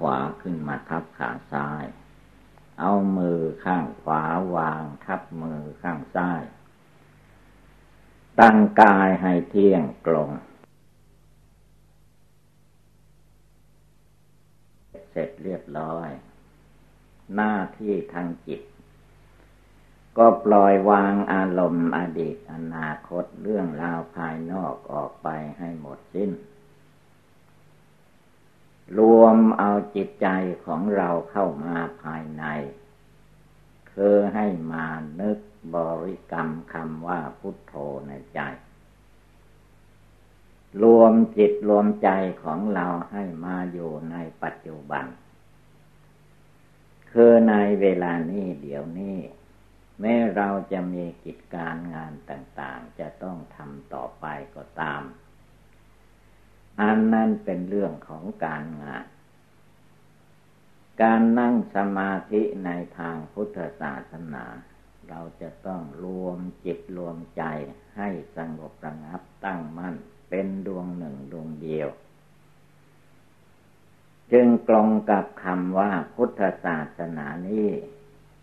ขวาขึ้นมาทับขาซ้าย เอามือข้างขวาวางทับมือข้างซ้าย ตั้งกายให้เที่ยงตรงเสร็จเรียบร้อย หน้าที่ทางจิต ก็ปล่อยวางอารมณ์อดีตอนาคตเรื่องราวภายนอกออกไปให้หมดสิ้น รวมเอาจิตใจของเราเข้ามาภายใน คือให้มานึกบริกรรมคำว่าพุทโธในใจ รวมจิตรวมใจของเราให้มาอยู่ในปัจจุบัน คือในเวลานี้เดี๋ยวนี้ แม้เราจะมีกิจการงานต่างๆ จะต้องทำต่อไปก็ตาม อันนั้นเป็นเรื่องของการงาน การนั่งสมาธิในทางพุทธศาสนา เราจะต้องรวมจิตรวมใจให้สงบระงับตั้งมั่นเป็นดวงหนึ่งดวงเดียว จึงกลงกับคำว่าพุทธศาสนานี้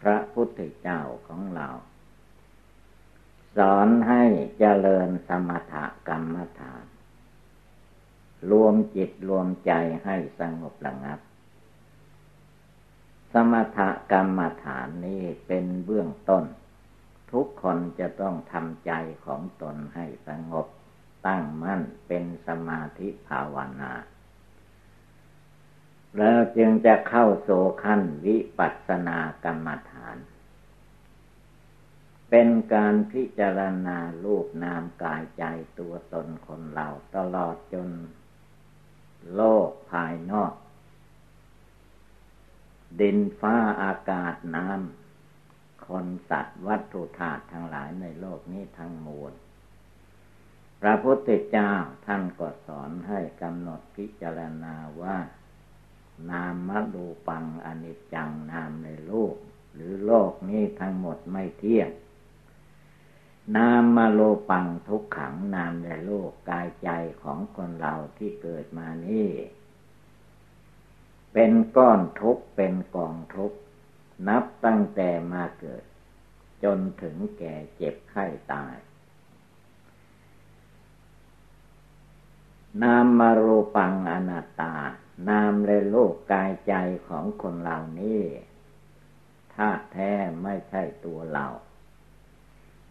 พระพุทธเจ้าของเราสอนให้เจริญสมถกรรมฐาน รวมจิตรวมใจให้สงบระงับ สมถกรรมฐานนี้เป็นเบื้องต้น ทุกคนจะต้องทำใจของตนให้สงบ ตั้งมั่นเป็นสมาธิภาวนา แล้วจึงจะเข้าโสขั้นวิปัสสนากรรมฐาน เป็นการพิจารณารูปนามกายใจตัวตนคนเราตลอดจน โลกภายนอก ดินฟ้าอากาศน้ำคนสัตว์วัตถุธาตุทั้งหลายในโลกนี้ทั้งมวลพระพุทธเจ้าท่านก็สอนให้กำหนดพิจารณาว่า นามมดูปังอนิจจังนามในโลก หรือโลกนี้ทั้งหมดไม่เที่ยง นามมาโลปังทุกขังนามในโลกกายใจของคนเราที่เกิดมานี่เป็นก้อนทุกเป็นกองทุกนับตั้งแต่มาเกิด จนถึงแก่เจ็บไข้ตาย นามมาโรปังอนัตตา นามในโลกกายใจของคนเหล่านี้ธาตุแท้ไม่ใช่ตัวเรา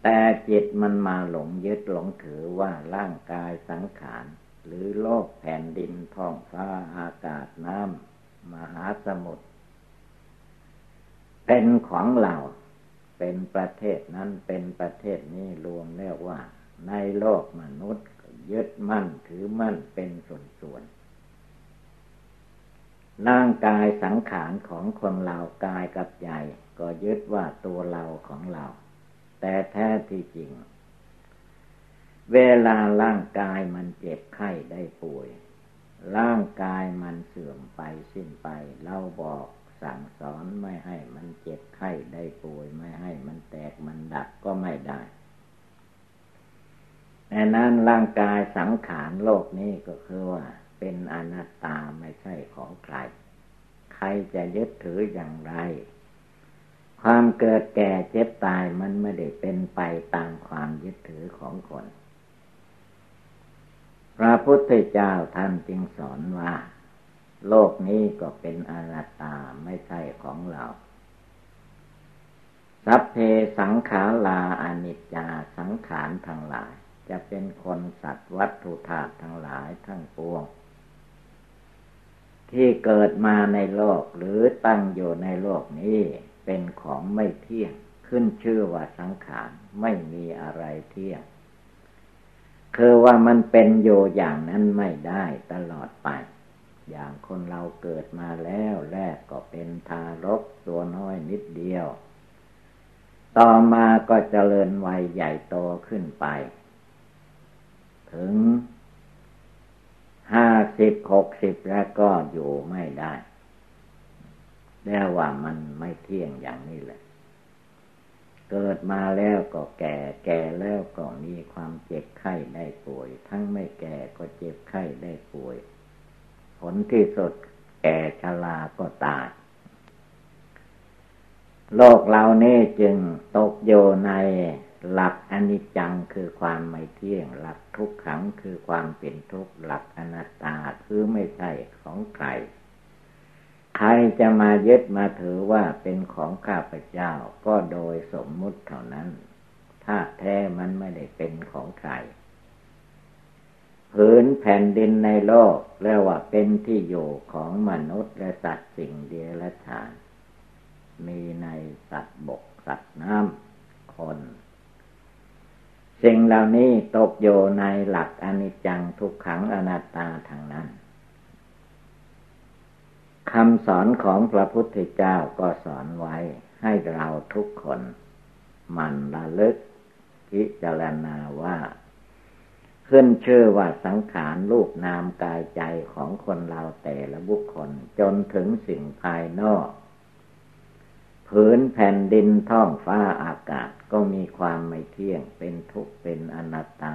แต่จิตมันมาหลงยึดหลงถือว่าร่างกายสังขาร หรือโลกแผ่นดินท้องฟ้าอากาศน้ำมหาสมุทรเป็นของเราเป็นประเทศนั้นเป็นประเทศนี้รวมเรียกว่า ในโลกมนุษย์ยึดมั่นถือมั่นเป็นส่วนๆร่างกายสังขารของคนเรากายกับใจ ก็ยึดว่าตัวเราของเรา แต่แท้ที่จริง เวลาร่างกายมันเจ็บไข้ได้ป่วย ร่างกายมันเสื่อมไปสิ้นไปเราบอกสั่งสอนไม่ให้มันเจ็บไข้ได้ป่วย ไม่ให้มันแตกมันดับก็ไม่ได้แต่นั้นร่างกายสังขารโลกนี้ก็คือว่า เป็นอนัตตาไม่ใช่ของใคร ใครจะยึดถืออย่างไร ความเกิดแก่เจ็บตายมันไม่ได้เป็นไปตามความยึดถือของคน พระพุทธเจ้าท่านจึงสอนว่า โลกนี้ก็เป็นอนัตตาไม่ใช่ของเราสัพเพสังขาราอนิจจาสังขารทั้งหลาย จะเป็นคนสัตว์วัตถุธาตุทั้งหลายทั้งปวง ที่เกิดมาในโลกหรือตั้งอยู่ในโลกนี้ เป็นของไม่เที่ยง ขึ้นชื่อว่าสังขารไม่มีอะไรเที่ยง คือว่ามันเป็นโยอย่างนั้นไม่ได้ตลอดไป อย่างคนเราเกิดมาแล้วแรกก็เป็นทารกตัวน้อยนิดเดียว ต่อมาก็เจริญวัยใหญ่โตขึ้นไป ถึงห้าสิบหกสิบแล้วก็อยู่ไม่ได้ แล้วว่ามันไม่เที่ยงอย่างนี้แหละ เกิดมาแล้วก็แก่ แก่แล้วก็มีความเจ็บไข้ได้ป่วย ทั้งไม่แก่ก็เจ็บไข้ได้ป่วย ผลที่สุดแก่ชราก็ตาย โลกเรานี่จึงตกโยในหลักอนิจจังคือความไม่เที่ยง หลักทุกขังคือความเป็นทุกข์ หลักอนัตตาคือไม่ใช่ของใคร ใครจะมายึดมาถือว่าเป็นของข้าพเจ้าก็โดยสมมุติเท่านั้นถ้าแท้มันไม่ได้เป็นของใครผืนแผ่นดินในโลกเรียกว่าเป็นที่อยู่ของมนุษย์และสัตว์สิ่งเดียรฉาน มีในสัตว์บกสัตว์น้ำคน สิ่งเหล่านี้ตกโยในหลักอนิจจังทุกขังอนัตตาทางนั้น คำสอนของพระพุทธเจ้าก็สอนไว้ให้เราทุกคนมันระลึกพิจารณาว่า ขึ้นเชื่อว่าสังขารรูปนามกายใจของคนเราแต่ละบุคคลจนถึงสิ่งภายนอกผืนแผ่นดินท้องฟ้าอากาศก็มีความไม่เที่ยงเป็นทุกข์เป็นอนัตตา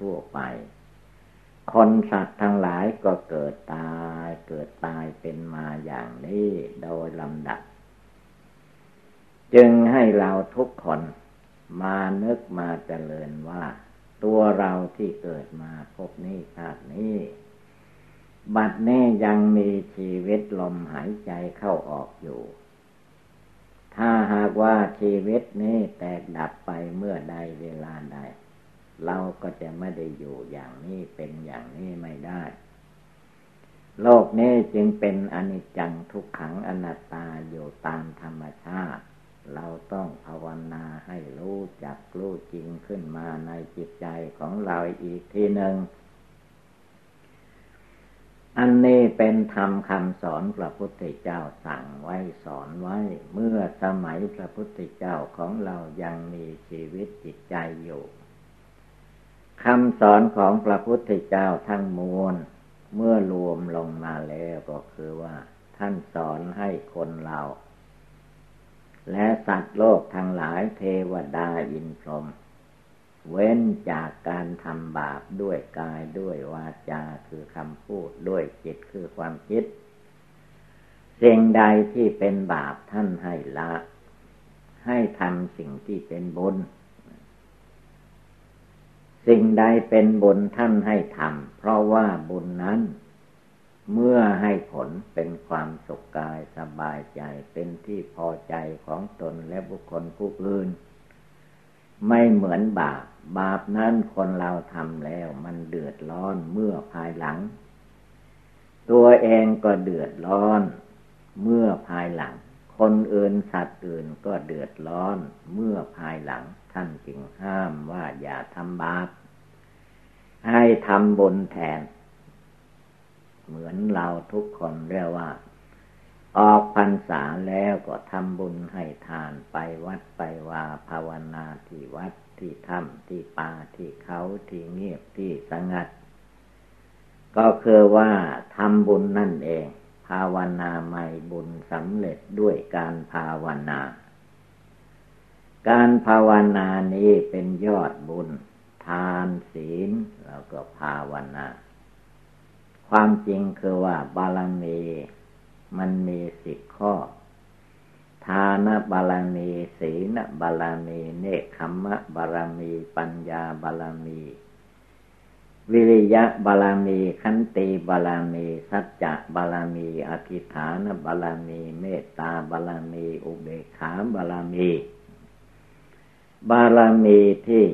ทั่ว ๆ ไป คนสัตว์ทั้งหลายก็เกิดตาย เกิดตายเป็นมาอย่างนี้โดยลำดับ จึงให้เราทุกคนมานึกมาเจริญว่า ตัวเราที่เกิดมาพบนี้ชาตินี้ บัดนี้ยังมีชีวิตลมหายใจเข้าออกอยู่ ถ้าหากว่าชีวิตนี้แตกดับไปเมื่อใดเวลาใด เราก็จะไม่ได้อยู่อย่างนี้เป็นอย่างนี้ไม่ได้ โลกนี้จึงเป็นอนิจจังทุกขังอนัตตาอยู่ตามธรรมชาติ เราต้องภาวนาให้รู้จักรู้จริงขึ้นมาในจิตใจของเราอีกทีหนึ่งอันนี้เป็นธรรมคำสอนพระพุทธเจ้าสั่งไว้สอนไว้ เมื่อสมัยพระพุทธเจ้าของเรายังมีชีวิตจิตใจอยู่ คำสอนของพระพุทธเจ้าทั้งมวล เมื่อรวมลงมาแล้วก็คือว่า ท่านสอนให้คนเรา และสัตว์โลกทั้งหลายเทวดาอินพรหมเว้นจากการทำบาปด้วยกายด้วยวาจาคือคำพูดด้วยจิตคือความคิด สิ่งใดที่เป็นบาปท่านให้ละ ให้ทำสิ่งที่เป็นบุญ สิ่งใดเป็นบุญท่านให้ทำเพราะว่าบุญนั้น เมื่อให้ผลเป็นความสุขกายสบายใจเป็นที่พอใจของตนและบุคคลผู้อื่น ไม่เหมือนบาป บาปนั้นคนเราทำแล้วมันเดือดร้อนเมื่อภายหลัง ตัวเองก็เดือดร้อนเมื่อภายหลัง คนอื่นสัตว์อื่นก็เดือดร้อนเมื่อภายหลัง ท่านจึงห้ามว่าอย่าทำบาป ให้ทำบุญแทน เหมือนเราทุกคนเรียกว่า ออกพรรษาแล้วก็ทำบุญให้ทานไปวัดไปว่าภาวนาที่วัดที่ถ้ำที่ป่าที่เขาที่เงียบที่สงัด ก็คือว่าทำบุญนั่นเอง ภาวนาใหม่บุญสำเร็จด้วยการภาวนา การภาวนานี้เป็นยอดบุญ ทานศีลแล้วก็ภาวนา ความจริงคือว่าบาลมีมันมีสิบข้อ ทานบาลมีศีลบาลมีเนคขมะบาลมี ปัญญาบาลมี วิริยะบาลมี ขันติบาลมี สัจจะบาลมี อธิฐานบาลมี เมตตาบาลมี อุเบกขาบาลมี บาลมีที่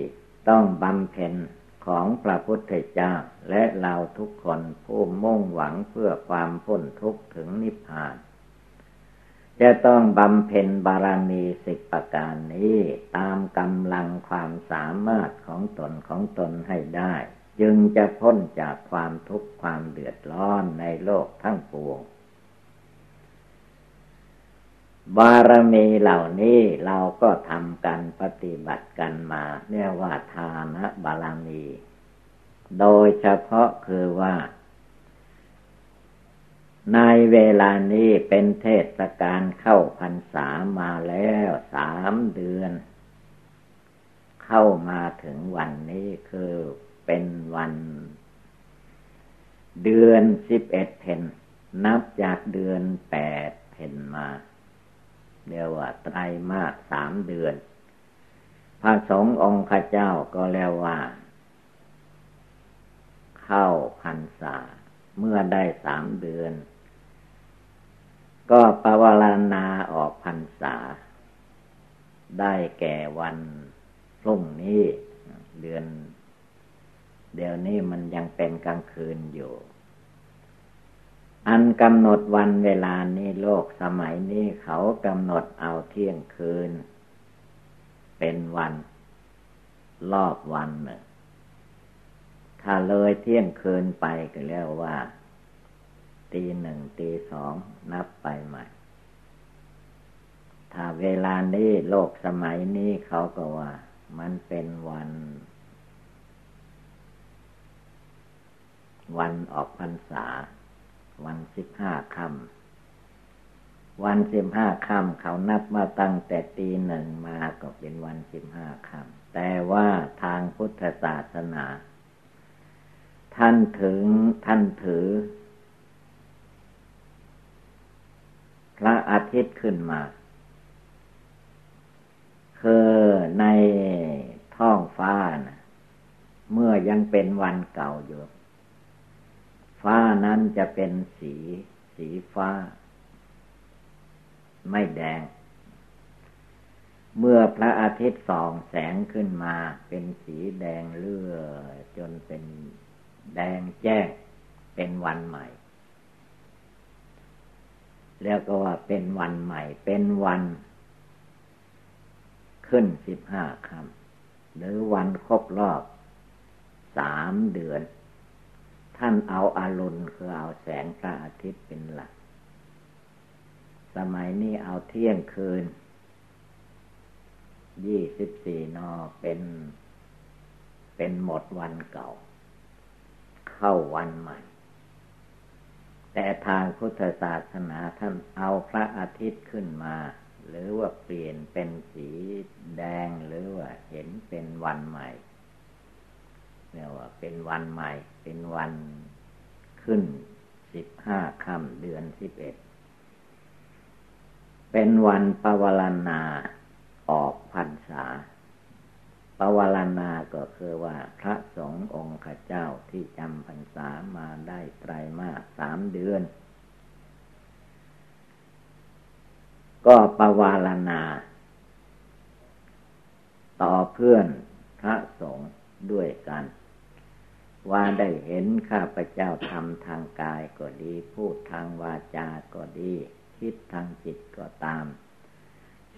ต้องบำเพ็ญของพระพุทธเจ้าและเราทุกคนผู้มุ่งหวังเพื่อความพ้นทุกข์ถึงนิพพาน จะต้องบำเพ็ญบารมีสิบประการนี้ตามกำลังความสามารถของตนของตนให้ได้ จึงจะพ้นจากความทุกข์ความเดือดร้อนในโลกทั้งปวง บารมีเหล่านี้เราก็ทำกันปฏิบัติกันมาเรียกว่าทานะบารมี โดยเฉพาะคือว่า ในเวลานี้เป็นเทศกาลเข้าพรรษามาแล้วสามเดือน เข้ามาถึงวันนี้คือเป็นวันเดือนสิบเอ็ดเพนนับจากเดือนแปดเพนมา เรียกว่าไตรมาสสามเดือน พระสงฆ์องค์ข้าเจ้าก็แล้วว่า เข้าพรรษา เมื่อได้สามเดือน ก็ปวารณาออกพรรษา ได้แก่วันพรุ่งนี้เดือน เดี๋ยวนี้มันยังเป็นกลางคืนอยู่ อันกำหนดวันเวลานี้โลกสมัยนี้เขากำหนดเอาเที่ยงคืน เป็นวัน รอบวันหนึ่งถ้าเลยเที่ยงคืนไปก็เรียกว่า ตีหนึ่งตีสองนับไปใหม่ ถ้าเวลานี้โลกสมัยนี้เขาก็ว่า มันเป็นวัน วันออกพรรษา วันสิบห้าค่ำวันสิบห้าค่ำเขานับมาตั้งแต่ตีหนึ่งมาก็เป็นวันสิบห้าค่ำแต่ว่าทางพุทธศาสนา ท่านถึงท่านถือ พระอาทิตย์ขึ้นมา คือในท้องฟ้านะเมื่อยังเป็นวันเก่าอยู่ ฟ้านั้นจะเป็นสี สีฟ้า ไม่แดง เมื่อพระอาทิตย์ส่องแสงขึ้นมา เป็นสีแดงเลือจนเป็นแดงแจ้ง เป็นวันใหม่แล้วก็ว่าเป็นวันใหม่ เป็นวัน ขึ้นสิบห้าคำหรือวันครบรอบสามเดือน ท่านเอาอารุณคือเอาแสงพระอาทิตย์เป็นหลัก สมัยนี้เอาเที่ยงคืน ยี่สิบสี่นอเป็น เป็นหมดวันเก่า เข้าวันใหม่ แต่ทางพุทธศาสนาท่านเอาพระอาทิตย์ขึ้นมา หรือว่าเปลี่ยนเป็นสีแดงหรือว่าเห็นเป็นวันใหม่ เรียกว่าเป็นวันใหม่ เป็นวันขึ้นสิบห้าค่ำเดือนสิบเอ็ด เป็นวันปวารณาออกพรรษาปวารณาก็คือว่าพระสงฆ์องค์ข้าเจ้าที่จำพรรษามาได้ไตรมาสสามเดือน ก็ปวารณา ต่อเพื่อนพระสงฆ์ด้วยกัน ว่าได้เห็นข้าพเจ้าทำทางกายก็ดี พูดทางวาจาก็ดี คิดทางจิตก็ตาม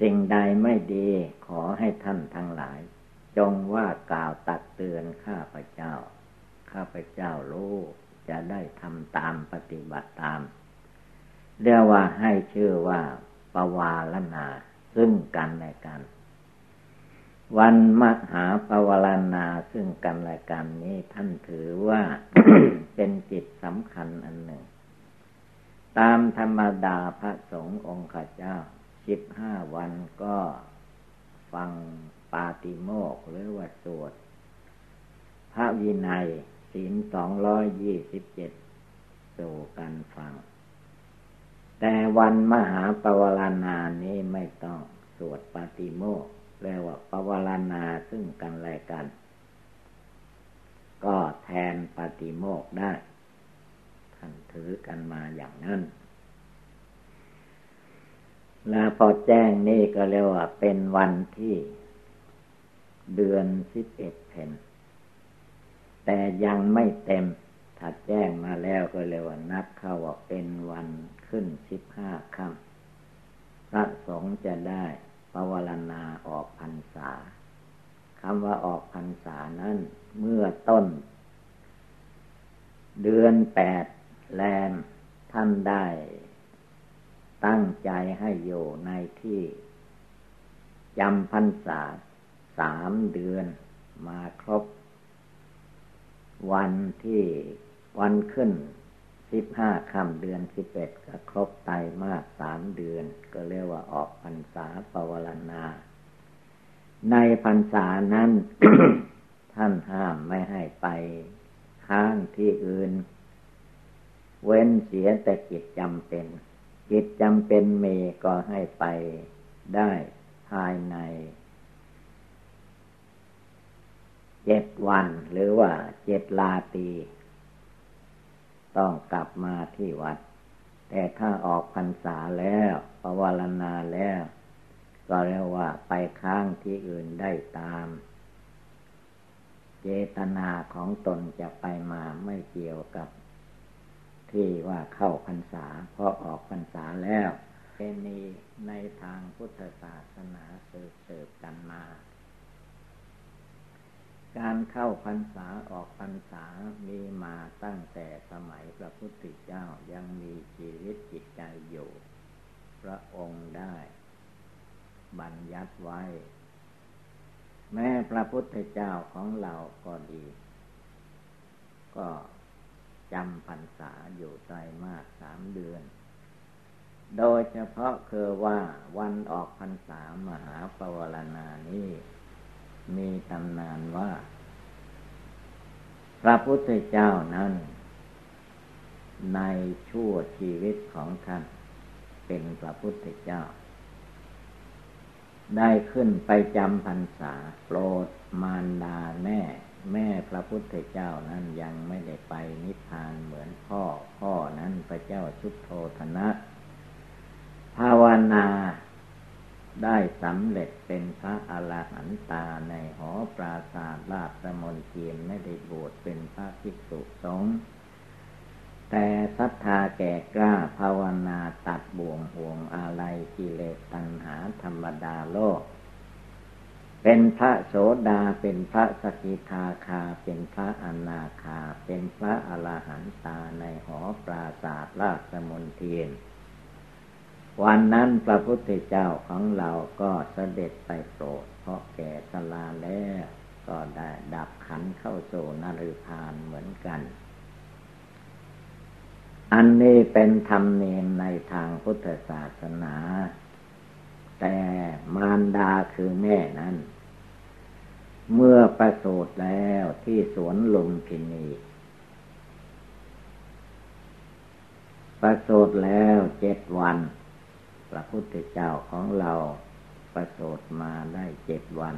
สิ่งใดไม่ดีขอให้ท่านทั้งหลาย จงว่ากล่าวตักเตือนข้าพเจ้า ข้าพเจ้ารู้จะได้ทำตามปฏิบัติตาม เรียกว่าให้ชื่อว่าปวารณาซึ่งกันและกัน วันมหาปวารณาซึ่งกันและกันนี้ท่านถือว่าเป็นจิตสำคัญอันหนึ่ง ตามธรรมดาพระสงฆ์องค์ข้าเจ้าสิบห้าวันก็ฟังปาติโมกหรือว่าสวด พระวินัยศีลสองร้อยยี่สิบเจ็ดสู่กันฟัง แต่วันมหาปวารณานี้ไม่ต้องสวดปาติโมก แปลว่าปวารณาซึ่งกันและกัน ก็แทนปฏิโมกได้ ท่านถือกันมาอย่างนั้น แล้วพอแจ้งนี่ก็เรียกว่าเป็นวันที่เดือนสิบเอ็ดเพนแต่ยังไม่เต็ม ถ้าแจ้งมาแล้วก็เรียกว่านับเข้าว่าเป็นวันขึ้นสิบห้าค่ำพระสงฆ์จะได้ ปวารณาออกพรรษาคำว่าออกพรรษานั้นเมื่อต้น เดือนแปดแรมท่านได้ ตั้งใจให้อยู่ในที่จำพรรษาสามเดือนมาครบ วันที่วันขึ้น สิบห้าคำเดือนสิบเอ็ดก็ครบไตมากสามเดือน ก็เรียกว่าออกพรรษาปวารณา ในพรรษานั้น ท่านห้ามไม่ให้ไปค้างที่อื่น เว้นเสียแต่กิจจำเป็น กิจจำเป็นมีก็ให้ไปได้ภายในเจ็ดวันหรือว่าเจ็ดลาตี ต้องกลับมาที่วัด แต่ถ้าออกพรรษาแล้วปวารณาแล้ว ก็เรียกว่าไปค้างที่อื่นได้ตาม เจตนาของตนจะไปมาไม่เกี่ยวกับ ที่ว่าเข้าพรรษาเพราะออกพรรษาแล้วเป็นนีในทางพุทธศาสนาสืบสืบกันมา การเข้าพรรษาออกพรรษามีมาตั้งแต่สมัยพระพุทธเจ้ายังมีชีวิตจิตใจอยู่ พระองค์ได้ บัญญัติไว้ แม้พระพุทธเจ้าของเราก็ดี ก็จำพรรษาอยู่ใจมากสามเดือน โดยเฉพาะคือว่าวันออกพรรษามหาปวารณานี้ มีตำนานว่า พระพุทธเจ้านั้น ในชั่วชีวิตของท่าน เป็นพระพุทธเจ้า ได้ขึ้นไปจำพรรษาโปรดมารดาแม่ แม่พระพุทธเจ้านั้นยังไม่ได้ไปนิพพานเหมือนพ่อ พ่อนั้นพระเจ้าชุดโทธนะ ภาวนา ได้สำเร็จเป็นพระอรหันตาในหอปราศาสราชมนเทียนไม่ได้บวชเป็นพระภิกษุสงฆ์แต่ศรัทธาแก่กล้าภาวนาตัดบ่วงห่วงอะไรกิเลสตัณหาธรรมดาโลก เป็นพระโสดาเป็นพระสกิทาคาเป็นพระอนาคา เป็นพระอรหันตาในหอปราศาสราชมนเทียน วันนั้นพระพุทธเจ้าของเราก็เสด็จไปโปรด เพราะแก่ชราแล้วก็ได้ดับขันเข้าสู่นริพานเหมือนกัน อันนี้เป็นธรรมเนียมในทางพุทธศาสนา แต่มารดาคือแม่นั้น เมื่อประสูติแล้วที่สวนลุมพินีประสูติแล้วเจ็ดวัน พระพุทธเจ้าของเราประสูติมาได้เจ็ดวัน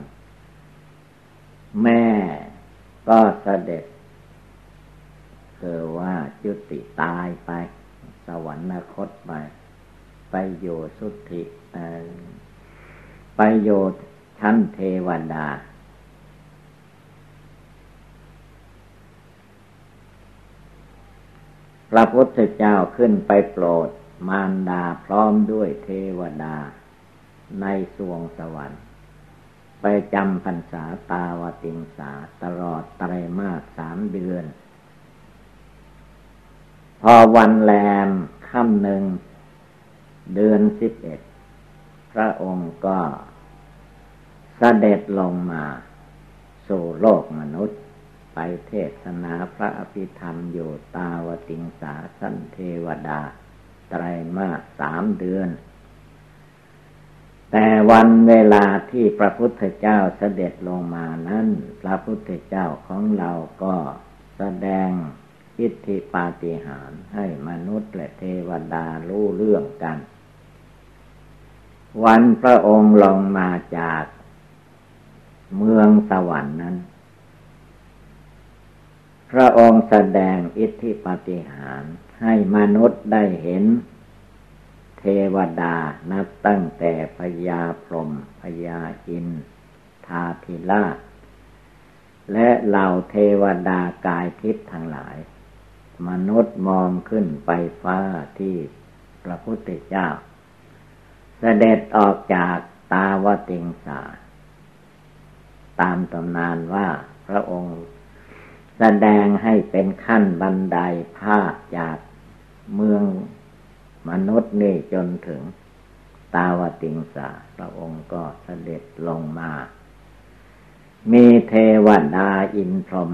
แม่ก็เสด็จคือว่าจุติตายไป สวรรคตไป ไปโยสุธิไปโยชั้นเทวดาพระพุทธเจ้าขึ้นไปโปรด มารดาพร้อมด้วยเทวดา ในสวงสวรรค์ ไปจำพรรษาตาวติงสาตลอดไตรมาสสามเดือน พอวันแรมค่ำหนึ่ง เดือนสิบเอ็ด พระองค์ก็เสด็จลงมาสู่โลกมนุษย์ไปเทศนาพระอภิธรรมอยู่ตาวติงสาสันเทวดา ไตรมาสสามเดือน แต่วันเวลาที่พระพุทธเจ้าเสด็จลงมานั้น พระพุทธเจ้าของเราก็แสดงอิทธิปาฏิหาริย์ให้มนุษย์และเทวดารู้เรื่องกัน วันพระองค์ลงมาจากเมืองสวรรค์นั้น พระองค์แสดงอิทธิปาฏิหาริย์ ให้มนุษย์ได้เห็น เทวดานับตั้งแต่พญาพรหมพญาอินทาธิราชและเหล่าเทวดากายทิพย์ทั้งหลาย มนุษย์มองขึ้นไปฟ้าที่พระพุทธเจ้า เสด็จออกจากตาวติงสา ตามตำนานว่าพระองค์แสดงให้เป็นขั้นบันไดภาพจาก เมืองมนุษย์นี่จนถึงตาวติงสาพระองค์ก็เสด็จลงมา มีเทวดาอินทรม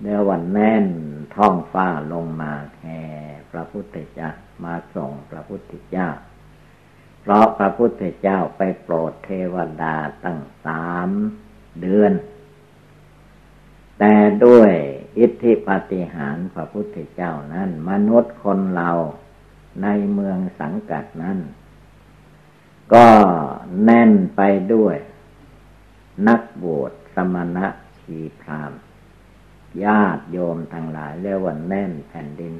เนื้อวันแน่นท้องฟ้าลงมาแห่พระพุทธเจ้ามาส่งพระพุทธเจ้า เพราะพระพุทธเจ้าไปโปรดเทวดาตั้งสามเดือน แต่ด้วย อิทธิปฏิหารพระพุทธเจ้านั้น มนุษย์คนเราในเมืองสังกัดนั้น ก็แน่นไปด้วย นักบวชสมณะชีพรามญาติโยมทั้งหลายเรียกว่าแน่นแผ่นดิน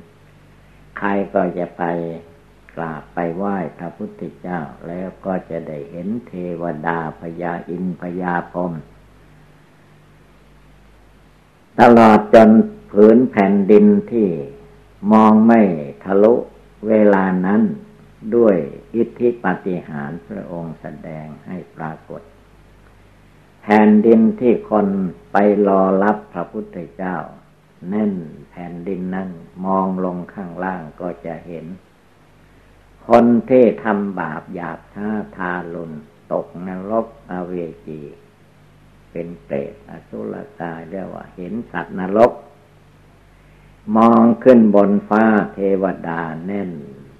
ใครก็จะไปกราบไปไหว้พระพุทธเจ้า แล้วก็จะได้เห็นเทวดาพญาอินพญาพรม ตลอดจนผืนแผ่นดินที่มองไม่ทะลุเวลานั้นด้วยอิทธิปฏิหารพระองค์แสดงให้ปรากฏ แผ่นดินที่คนไปรอรับพระพุทธเจ้าแน่นแผ่นดินนั้นมองลงข้างล่างก็จะเห็น คนที่ทำบาปหยาบช้าทาลุนตกนรกอเวจี เป็นเปรตอสุรกายเรียกว่าเห็นสัตว์นรก มองขึ้นบนฟ้าเทวดาแน่น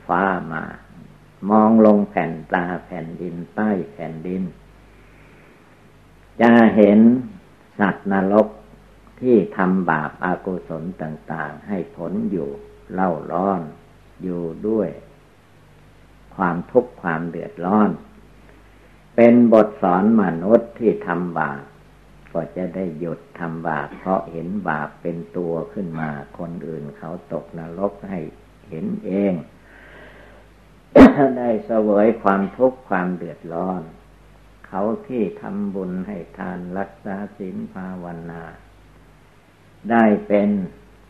ฟ้ามา มองลงแผ่นตาแผ่นดินใต้แผ่นดิน จะเห็นสัตว์นรกที่ทำบาปอากุศลต่าง ๆ ให้ผลอยู่เล่าร้อนอยู่ด้วย ความทุกข์ความเดือดร้อน เป็นบทสอนมนุษย์ที่ทำบาป ก็จะได้หยุดทำบาปเพราะเห็นบาปเป็นตัวขึ้นมา คนอื่นเขาตกนรกให้เห็นเอง ได้เสวยความทุกข์ความเดือดร้อน เขาที่ทำบุญให้ทานรักษาศีลภาวนา ได้เป็น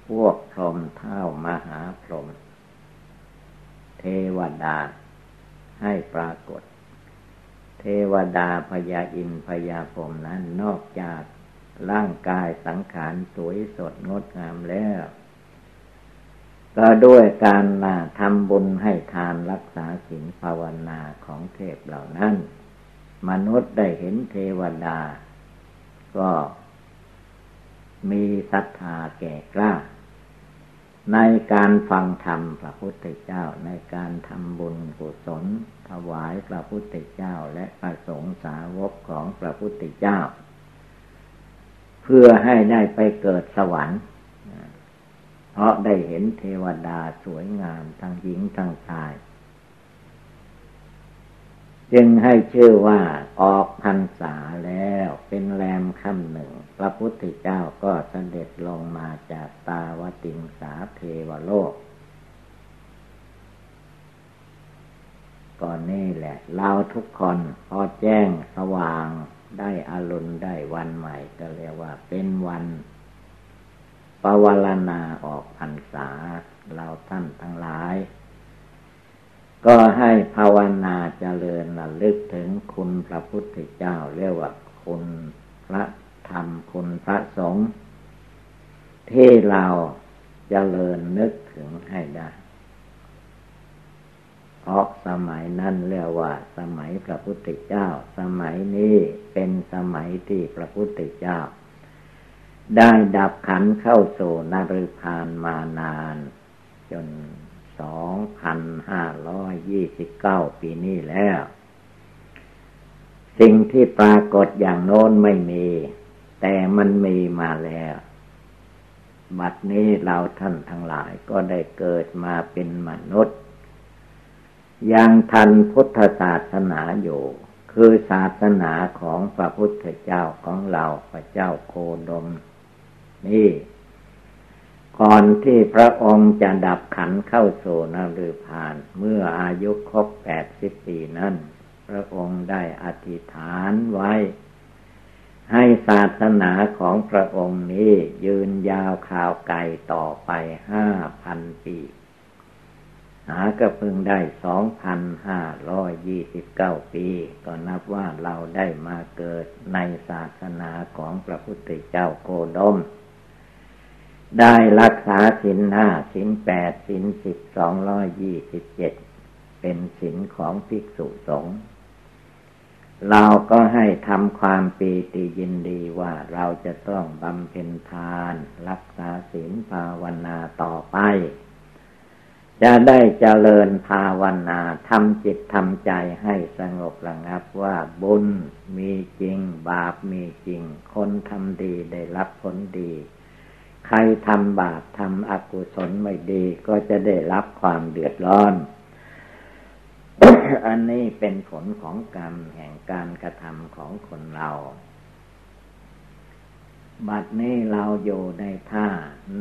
พวกพรหมเท่ามหาพรหมเทวดาให้ปรากฏ เทวดาพญาอินพญาพรมนั้นนอกจากร่างกายสังขารสวยสดงดงามแล้ว ก็ด้วยการนาทำบุญให้ทานรักษาศีลภาวนาของเทพเหล่านั้น มนุษย์ได้เห็นเทวดา ก็มีศรัทธาแก่กล้า ในการฟังธรรมพระพุทธเจ้า ในการทำบุญกุศลถวายพระพุทธเจ้าและประสงค์สาวกของพระพุทธเจ้า เพื่อให้ได้ไปเกิดสวรรค์ เพราะได้เห็นเทวดาสวยงามทั้งหญิงทั้งชาย จึงให้ชื่อว่าออกพรรษาแล้วเป็นแรมค่ำหนึ่ง พระพุทธเจ้าก็เสด็จลงมาจากตาวติงสาเทวโลกก่อนนี่แหละ เราทุกคนพอแจ้งสว่างได้อารุณได้วันใหม่ก็เรียกว่าเป็นวันปวารณาออกพรรษา เราท่านทั้งหลาย ก็ให้ภาวนาเจริญระลึกถึงคุณพระพุทธเจ้าเรียกว่าคุณพระ ธรรมคุณพระสงฆ์ที่เราเจริญนึกถึงให้ได้ เพราะสมัยนั้นเรียกว่า สมัยพระพุทธเจ้า สมัยนี้เป็นสมัยที่พระพุทธเจ้า ได้ดับขันเข้าสู่นริพานมานาน จนสองพันห้าร้อยยี่สิบเก้าปีนี้แล้ว สิ่งที่ปรากฏอย่างโน้นไม่มี แต่มันมีมาแล้ว บัดนี้เราท่านทั้งหลายก็ได้เกิดมาเป็นมนุษย์ ยังทันพุทธศาสนาอยู่ คือศาสนาของพระพุทธเจ้าของเราพระเจ้าโคดม นี่ก่อนที่พระองค์จะดับขันเข้าโซนฤพาน เมื่ออายุครบแปดสิบปีนั้น พระองค์ได้อธิษฐานไว้ ให้ศาสนาของพระองค์นี้ ยืนยาวข่าวไกลต่อไปห้าพันปี หาก็เพิ่งได้สองพันห้าร้อยยี่สิบเก้าปี ก็นับว่าเราได้มาเกิดในศาสนาของพระพุทธเจ้าโคดม ได้รักษาสินห้าสินแปดสินสิบสองร้อยยี่สิบเจ็ดเป็นสินของภิกษุสงฆ์ เราก็ให้ทำความปีติยินดีว่าเราจะต้องบำเพ็ญทาน รักษาศีลภาวนาต่อไป จะได้เจริญภาวนาทำจิตทำใจให้สงบระงับว่าบุญมีจริง บาปมีจริง คนทำดีได้รับผลดี ใครทำบาปทำอกุศลไม่ดีก็จะได้รับความเดือดร้อน อันนี้เป็นผลของกรรมแห่งการกระทำของคนเรา บัดนี้เราอยู่ในท่า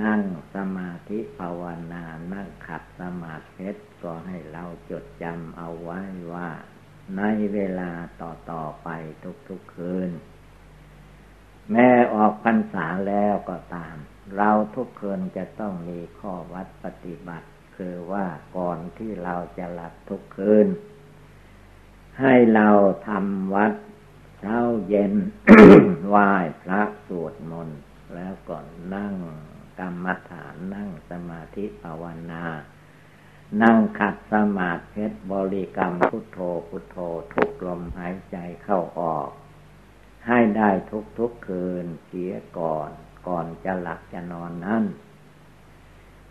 นั่งสมาธิภาวนา นั่งขัดสมาธิก็ให้เราจดจำเอาไว้ว่า ในเวลาต่อต่อไปทุก ๆ คืน แม้ออกพรรษาแล้วก็ตาม เราทุกคืนจะต้องมีข้อวัดปฏิบัติคือว่าก่อนที่เราจะหลับทุกคืน ให้เราทำวัดเช้าเย็นไหว้พระสวดมนต์แล้วก็นั่งกรรมฐานนั่งสมาธิภาวนา นั่งขัดสมาธิบริกรรมพุทโธพุทโธทุกลมหายใจเข้าออก ให้ได้ทุกทุกคืนเสียก่อนก่อนจะหลับจะนอนนั้น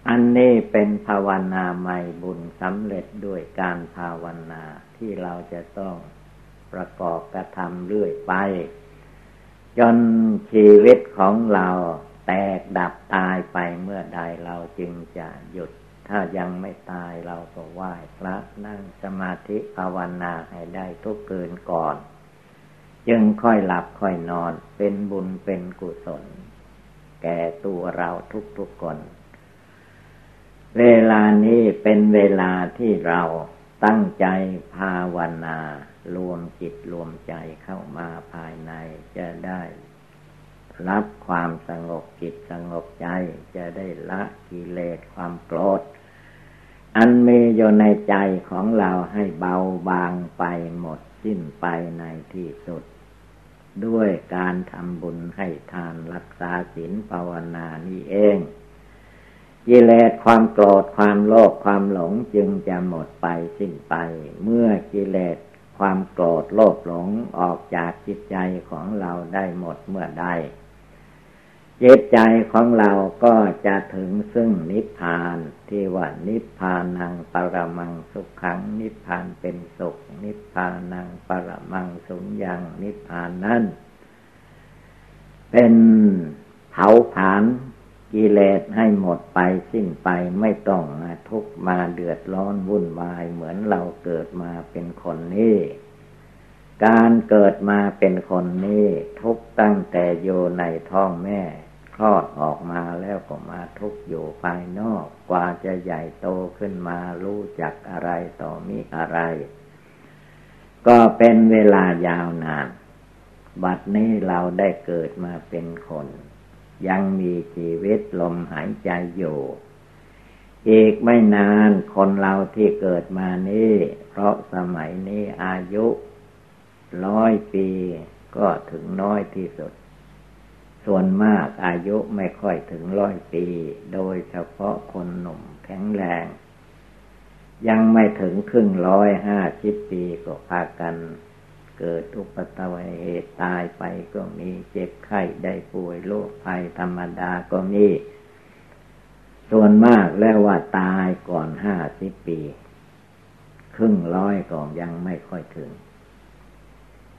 อันนี้เป็นภาวนาใหม่บุญสำเร็จด้วยการภาวนา ที่เราจะต้องประกอบกระทำเรื่อยไป จนชีวิตของเราแตกดับตายไปเมื่อใดเราจึงจะหยุด ถ้ายังไม่ตายเราก็ไหว้พระนั่งสมาธิภาวนาให้ได้ทุกเกินก่อน จึงค่อยหลับค่อยนอนเป็นบุญเป็นกุศล แก่ตัวเราทุกๆคน เวลานี้เป็นเวลาที่เรา ตั้งใจภาวนา รวมจิตรวมใจเข้ามาภายในจะได้ รับความสงบจิตสงบใจจะได้ละกิเลสความโกรธ อันมีอยู่ในใจของเราให้เบาบางไปหมดสิ้นไปในที่สุด ด้วยการทำบุญให้ทานรักษาศีลภาวนานี่เอง กิเลสความโกรธความโลภความหลงจึงจะหมดไปสิ้นไป เมื่อกิเลสความโกรธโลภหลงออกจากจิตใจของเราได้หมดเมื่อใดจิตใจของเราก็จะถึงซึ่งนิพพานที่ว่านิพพานังปรมังสุขขัง นิพพานเป็นสุข นิพพานังปรมังสุญญังนิพพานนั้นเป็นเผาผลาญ กิเลสให้หมดไปสิ้นไปไม่ต้องมาทุกมาเดือดร้อนวุ่นวาย เหมือนเราเกิดมาเป็นคนนี้ การเกิดมาเป็นคนนี้ทุกตั้งแต่อยู่ในท้องแม่ คลอดออกมาแล้วก็มาทุกอยู่ภายนอก กว่าจะใหญ่โตขึ้นมารู้จักอะไรต่อมีอะไร ก็เป็นเวลายาวนาน บัดนี้เราได้เกิดมาเป็นคน ยังมีชีวิตลมหายใจอยู่อีกไม่นานคนเราที่เกิดมานี้เพราะสมัยนี้อายุร้อยปีก็ถึงน้อยที่สุด ส่วนมากอายุไม่ค่อยถึงร้อยปี โดยเฉพาะคนหนุ่มแข็งแรง ยังไม่ถึงครึ่งร้อยห้าสิบปีก็พากัน เกิดอุปตวัยเหตุตายไปก็มีเจ็บไข้ได้ป่วยโรคภัยธรรมดาก็มี ส่วนมากแล้วว่าตายก่อนห้าสิบปี ครึ่งร้อยก็ยังไม่ค่อยถึง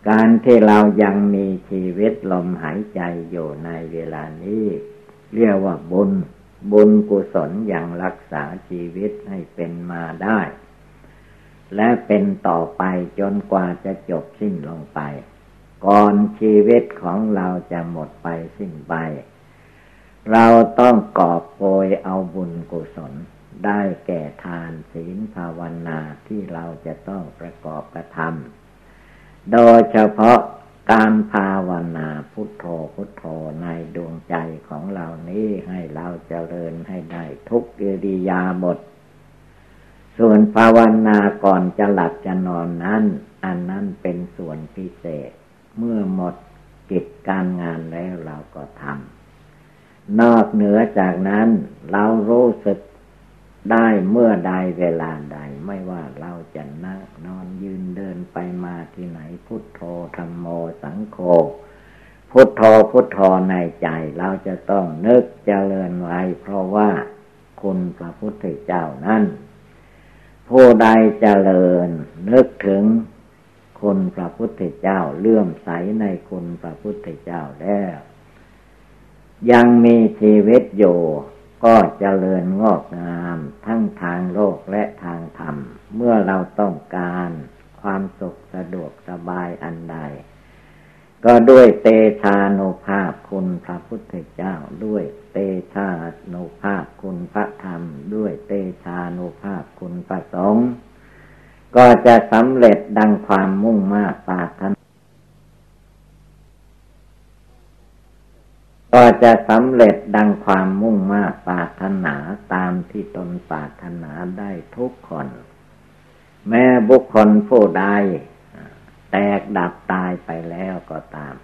การที่เรายังมีชีวิตลมหายใจอยู่ในเวลานี้ เรียกว่าบุญบุญกุศลยังรักษาชีวิตให้เป็นมาได้ และเป็นต่อไปจนกว่าจะจบสิ้นลงไป ก่อนชีวิตของเราจะหมดไปสิ้นไป เราต้องกอบโกยเอาบุญกุศล ได้แก่ทานศีลภาวนาที่เราจะต้องประกอบกระทำโดยเฉพาะการภาวนาพุทโธพุทโธในดวงใจของเรานี้ให้เราเจริญให้ได้ทุกอิริยาบถ ส่วนภาวนาก่อนจะหลับจะนอนนั้น อันนั้นเป็นส่วนพิเศษ เมื่อหมดกิจการงานแล้วเราก็ทำนอกเหนือจากนั้น เรารู้สึกได้เมื่อใดเวลาใด ไม่ว่าเราจะนั่งนอนยืนเดินไปมาที่ไหนพุทโธธรรมโมสังโฆพุทโธพุทโธในใจเราจะต้องนึกเจริญไว้เพราะว่าคุณพระพุทธเจ้านั้น ผู้ใดเจริญนึกถึงคุณพระพุทธเจ้าเลื่อมใสในคุณพระพุทธเจ้าแล้ว ยังมีชีวิตอยู่ก็เจริญงอกงามทั้งทางโลกและทางธรรม เมื่อเราต้องการความสุขสะดวกสบายอันใด ก็ด้วยเตชาโนภาพคุณพระพุทธเจ้าด้วย เตชาโนภาพคุณพระธรรม ด้วยเตชาโนภาพคุณพระสงฆ์ก็จะสำเร็จดังความมุ่งมา่ปาถนาก็จะสำเร็จดังความมุ่งมา่ปาถนาตามที่ตนปาถนาได้ทุกคน แม้บุคคลผู้ใดแตกดับตายไปแล้วก็ตาม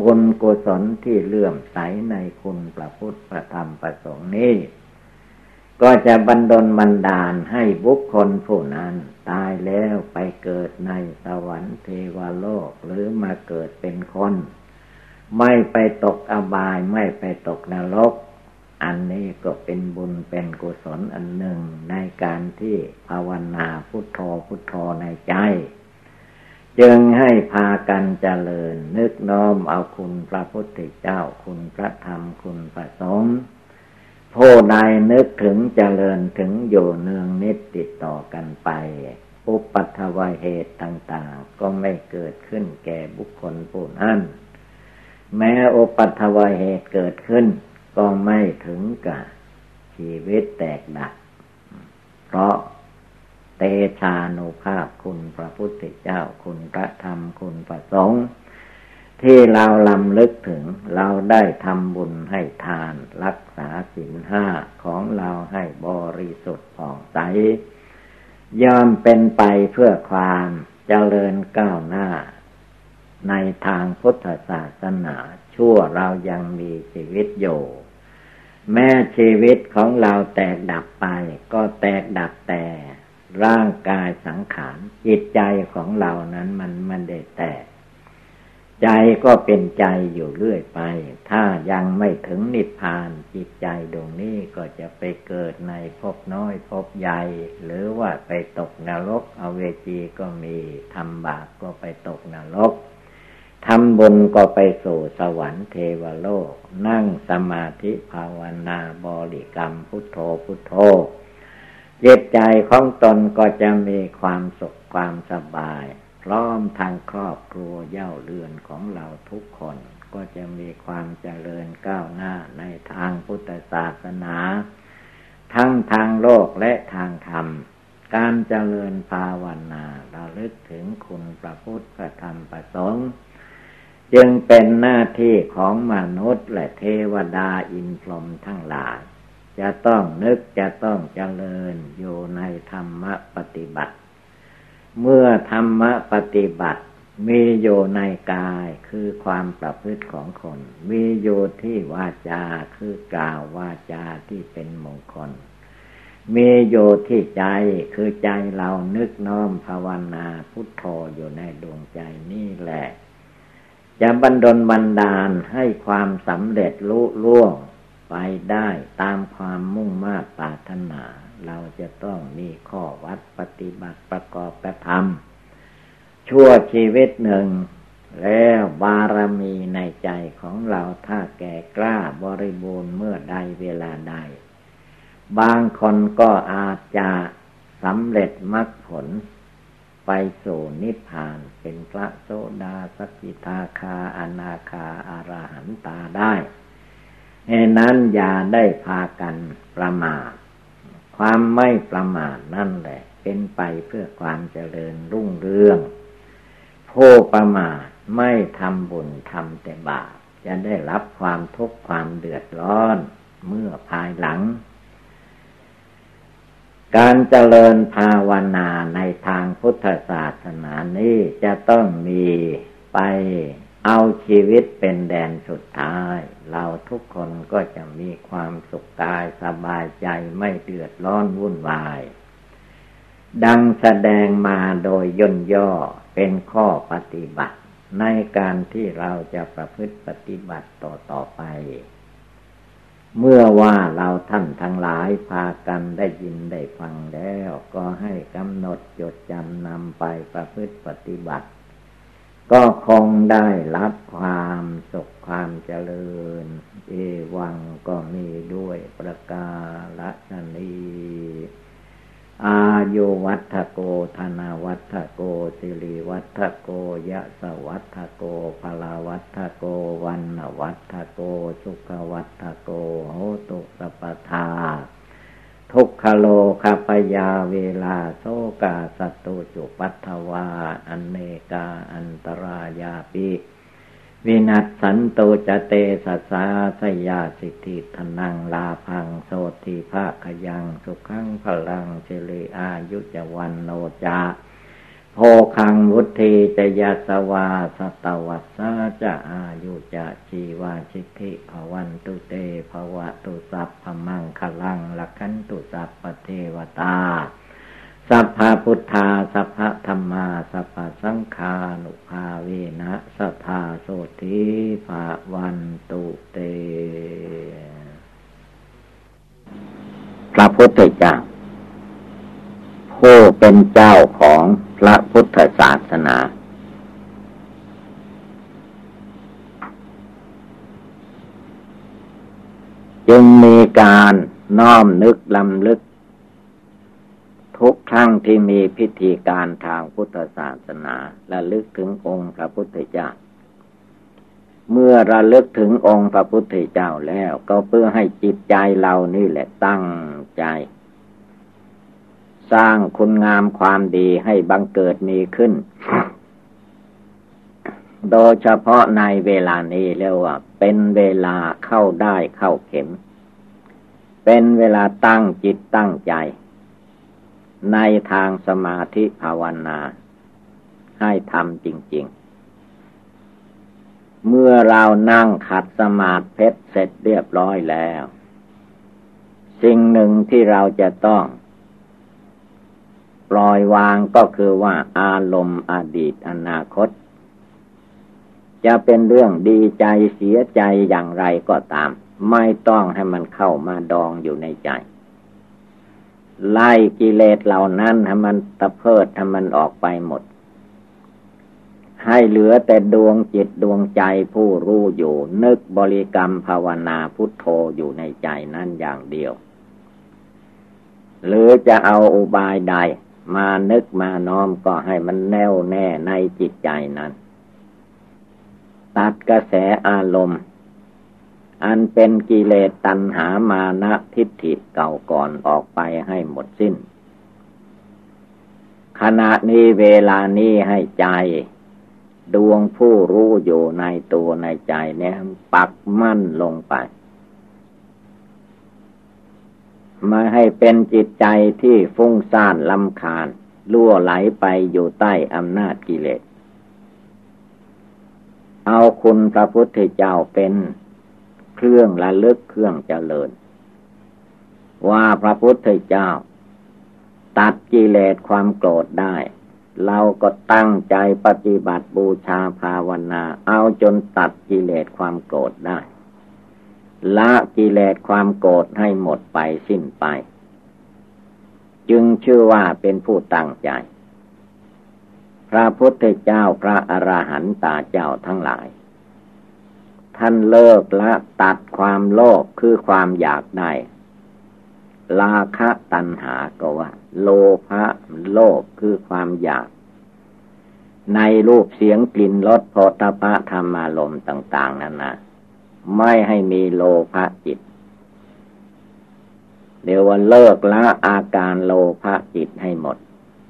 บุญกุศลที่เลื่อมใสในคุณพระพุทธพระธรรมพระสงฆ์นี้ ก็จะบันดลบันดาลให้บุคคลผู้นั้นตายแล้วไปเกิดในสวรรค์เทวโลกหรือมาเกิดเป็นคน ไม่ไปตกอบายไม่ไปตกนรก อันนี้ก็เป็นบุญเป็นกุศลอันหนึ่งในการที่ภาวนาพุทโธพุทโธในใจ จึงให้พากันเจริญ นึกน้อมเอาคุณพระพุทธเจ้าคุณพระธรรมคุณพระสงฆ์ผู้ใดนึกถึงเจริญถึงอยู่เนืองนิดติดต่อกันไป อุปัตวเหตุต่างๆ ก็ไม่เกิดขึ้นแก่บุคคลผู้นั้นแม้อุปัตวเหตุเกิดขึ้น ก็ไม่ถึงกับชีวิตแตกดับเพราะ เตชานุภาพคุณพระพุทธเจ้าคุณพระธรรมคุณพระสงฆ์ที่เราลำลึกถึงเราได้ทำบุญให้ทาน รักษาศีลห้าของเราให้บริสุทธิ์ผ่องใสยอมเป็นไปเพื่อความเจริญก้าวหน้า ในทางพุทธศาสนาชั่วเรายังมีชีวิตอยู่แม้ชีวิตของเราแตกดับไป ก็แตกดับแต่ ร่างกายสังขารจิตใจของเรานั้นมันมันได้แตก ใจก็เป็นใจอยู่เรื่อยไป ถ้ายังไม่ถึงนิพพานจิตใจดวงนี้ก็จะไปเกิดในภพน้อยภพใหญ่ หรือว่าไปตกนรกอเวจีก็มีทำบาปก็ไปตกนรกทำบุญก็ไปสู่สวรรค์เทวโลก นั่งสมาธิภาวนาบริกรรมพุทโธพุทโธ จิตใจของตนก็จะมีความสุขความสบาย พร้อมทางครอบครัวเย่าเรือนของเราทุกคน ก็จะมีความเจริญก้าวหน้าในทางพุทธศาสนา ทั้งทางโลกและทางธรรม การเจริญภาวนาเราลึกถึงคุณพระพุทธพระธรรมพระสงฆ์จึงเป็นหน้าที่ของมนุษย์และเทวดาอินพรหมทั้งหลาย จะต้องนึกจะต้องเจริญอยู่ในธรรมปฏิบัติ เมื่อธรรมปฏิบัติ มีอยู่ในกายคือความประพฤติของคน มีอยู่ที่วาจาคือกล่าววาจาที่เป็นมงคล มีอยู่ที่ใจคือใจเรานึกน้อมภาวนาพุทโธอยู่ในดวงใจนี่แหละจะบันดลบันดาลให้ความสำเร็จลุล่วง ไปได้ตามความมุ่งมา่ปรารถนา เราจะต้องมีข้อวัดปฏิบัติประกอบกระทำชั่วชีวิตหนึ่ง แล้วบารมีในใจของเราถ้าแก่กล้าบริบูรณ์เมื่อใดเวลาใด บางคนก็อาจจะสำเร็จมรรคผล ไปสู่นิพพานเป็นพระโสดาสกิทาคาอนาคาอารหันตาได้ เหตุนั้นอย่าได้พากันประมาทความไม่ประมาทนั่นแหละ เป็นไปเพื่อความเจริญรุ่งเรืองผู้ประมาทไม่ทำบุญทำแต่บาปจะได้รับความทุกข์ความเดือดร้อนเมื่อภายหลัง การเจริญภาวนาในทางพุทธศาสนานี้จะต้องมีไป เอาชีวิตเป็นแดนสุดท้าย เราทุกคนก็จะมีความสุขกายสบายใจไม่เดือดร้อนวุ่นวาย ดังแสดงมาโดยย่นย่อเป็นข้อปฏิบัติ ในการที่เราจะประพฤติปฏิบัติต่อต่อไป เมื่อว่าเราท่านทั้งหลายพากันได้ยินได้ฟังแล้ว ก็ให้กำหนดจดจำนำไปประพฤติปฏิบัติ ก็คงได้รับความสุขความเจริญ เอวังก็มีด้วยประกาศนีอายุวัฒโกธนาวัฒโกสิริวัฒโกยะสวัฒโกพลาวัฒโกวันวัฒโก สุขวัฒโกโหตุสปทา ทุกขโลคาปยาเวลาโซกาสตุจุปัตถวา อันเนกาอันตรายาปิวินัสสันโตจเตสัสาสยาสิทธิธนังลาพังโสติภาคยัง สุขังพลังเชลิอายุจวันโนจา โพคังวุธีจยาสวาสตวัสสาจะอายุจะชีวาชิกิภวันตุเตภวะตุสัพพมังคลังลักขันตุสัพปเทวตา สัพพพุทธาสัพพธรรมาสัพพสังฆานุภาเวนะสัทธาโสติภาวันตุเต พระพุทธเจ้า ผู้เป็นเจ้าของพระพุทธศาสนา จึงมีการน้อมนึกลำลึก ทุกครั้งที่มีพิธีการทางพุทธศาสนาระลึกถึงองค์พระพุทธเจ้าเมื่อระลึกถึงองค์พระพุทธเจ้าแล้ว ก็เพื่อให้จิตใจเรานี่แหละตั้งใจ สร้างคุณงามความดีให้บังเกิดมีขึ้น โดยเฉพาะในเวลานี้เรียกว่า เป็นเวลาเข้าได้เข้าเข็ม เป็นเวลาตั้งจิตตั้งใจ ในทางสมาธิภาวนา ให้ทำจริง ๆเมื่อเรานั่งขัดสมาธิเพชรเสร็จเรียบร้อยแล้ว สิ่งหนึ่งที่เราจะต้อง ปล่อยวางก็คือว่าอารมณ์อดีตอนาคต จะเป็นเรื่องดีใจเสียใจอย่างไรก็ตาม ไม่ต้องให้มันเข้ามาดองอยู่ในใจ ไล่กิเลสเหล่านั้นให้มันตะเพิดให้มันออกไปหมด ให้เหลือแต่ดวงจิตดวงใจผู้รู้อยู่ นึกบริกรรมภาวนาพุทโธอยู่ในใจนั่นอย่างเดียวหรือจะเอาอุบายใด มานึกมาน้อมก็ให้มันแน่วแน่ในจิตใจนั้น ตัดกระแสอารมณ์ อันเป็นกิเลสตัณหามานะทิฏฐิเก่าก่อนออกไปให้หมดสิ้น ขณะนี้เวลานี้ให้ใจ ดวงผู้รู้อยู่ในตัวในใจเนี่ยปักมั่นลงไป มาให้เป็นจิตใจที่ฟุ้งซ่านลำคาญล่วไหลไปอยู่ใต้อำนาจกิเลส เอาคุณพระพุทธเจ้าเป็นเครื่องระลึกเครื่องเจริญ ว่าพระพุทธเจ้า ตัดกิเลสความโกรธได้ เราก็ตั้งใจปฏิบัติบูชาภาวนา เอาจนตัดกิเลสความโกรธได้ ละกิเลสความโกรธให้หมดไปสิ้นไป จึงชื่อว่าเป็นผู้ตั้งใจ พระพุทธเจ้าพระอระหันตาเจ้าทั้งหลาย ท่านเลิกละตัดความโลภคือความอยากได้ ลาคะตัณหาก็ว่า โลภะโลภคือความอยาก ในรูปเสียงกลิ่นรสโพธพะธรรมารมต่าง ๆ นั่นนะ ไม่ให้มีโลภะจิต เดี๋ยวว่าเลิกละอาการโลภะจิตให้หมด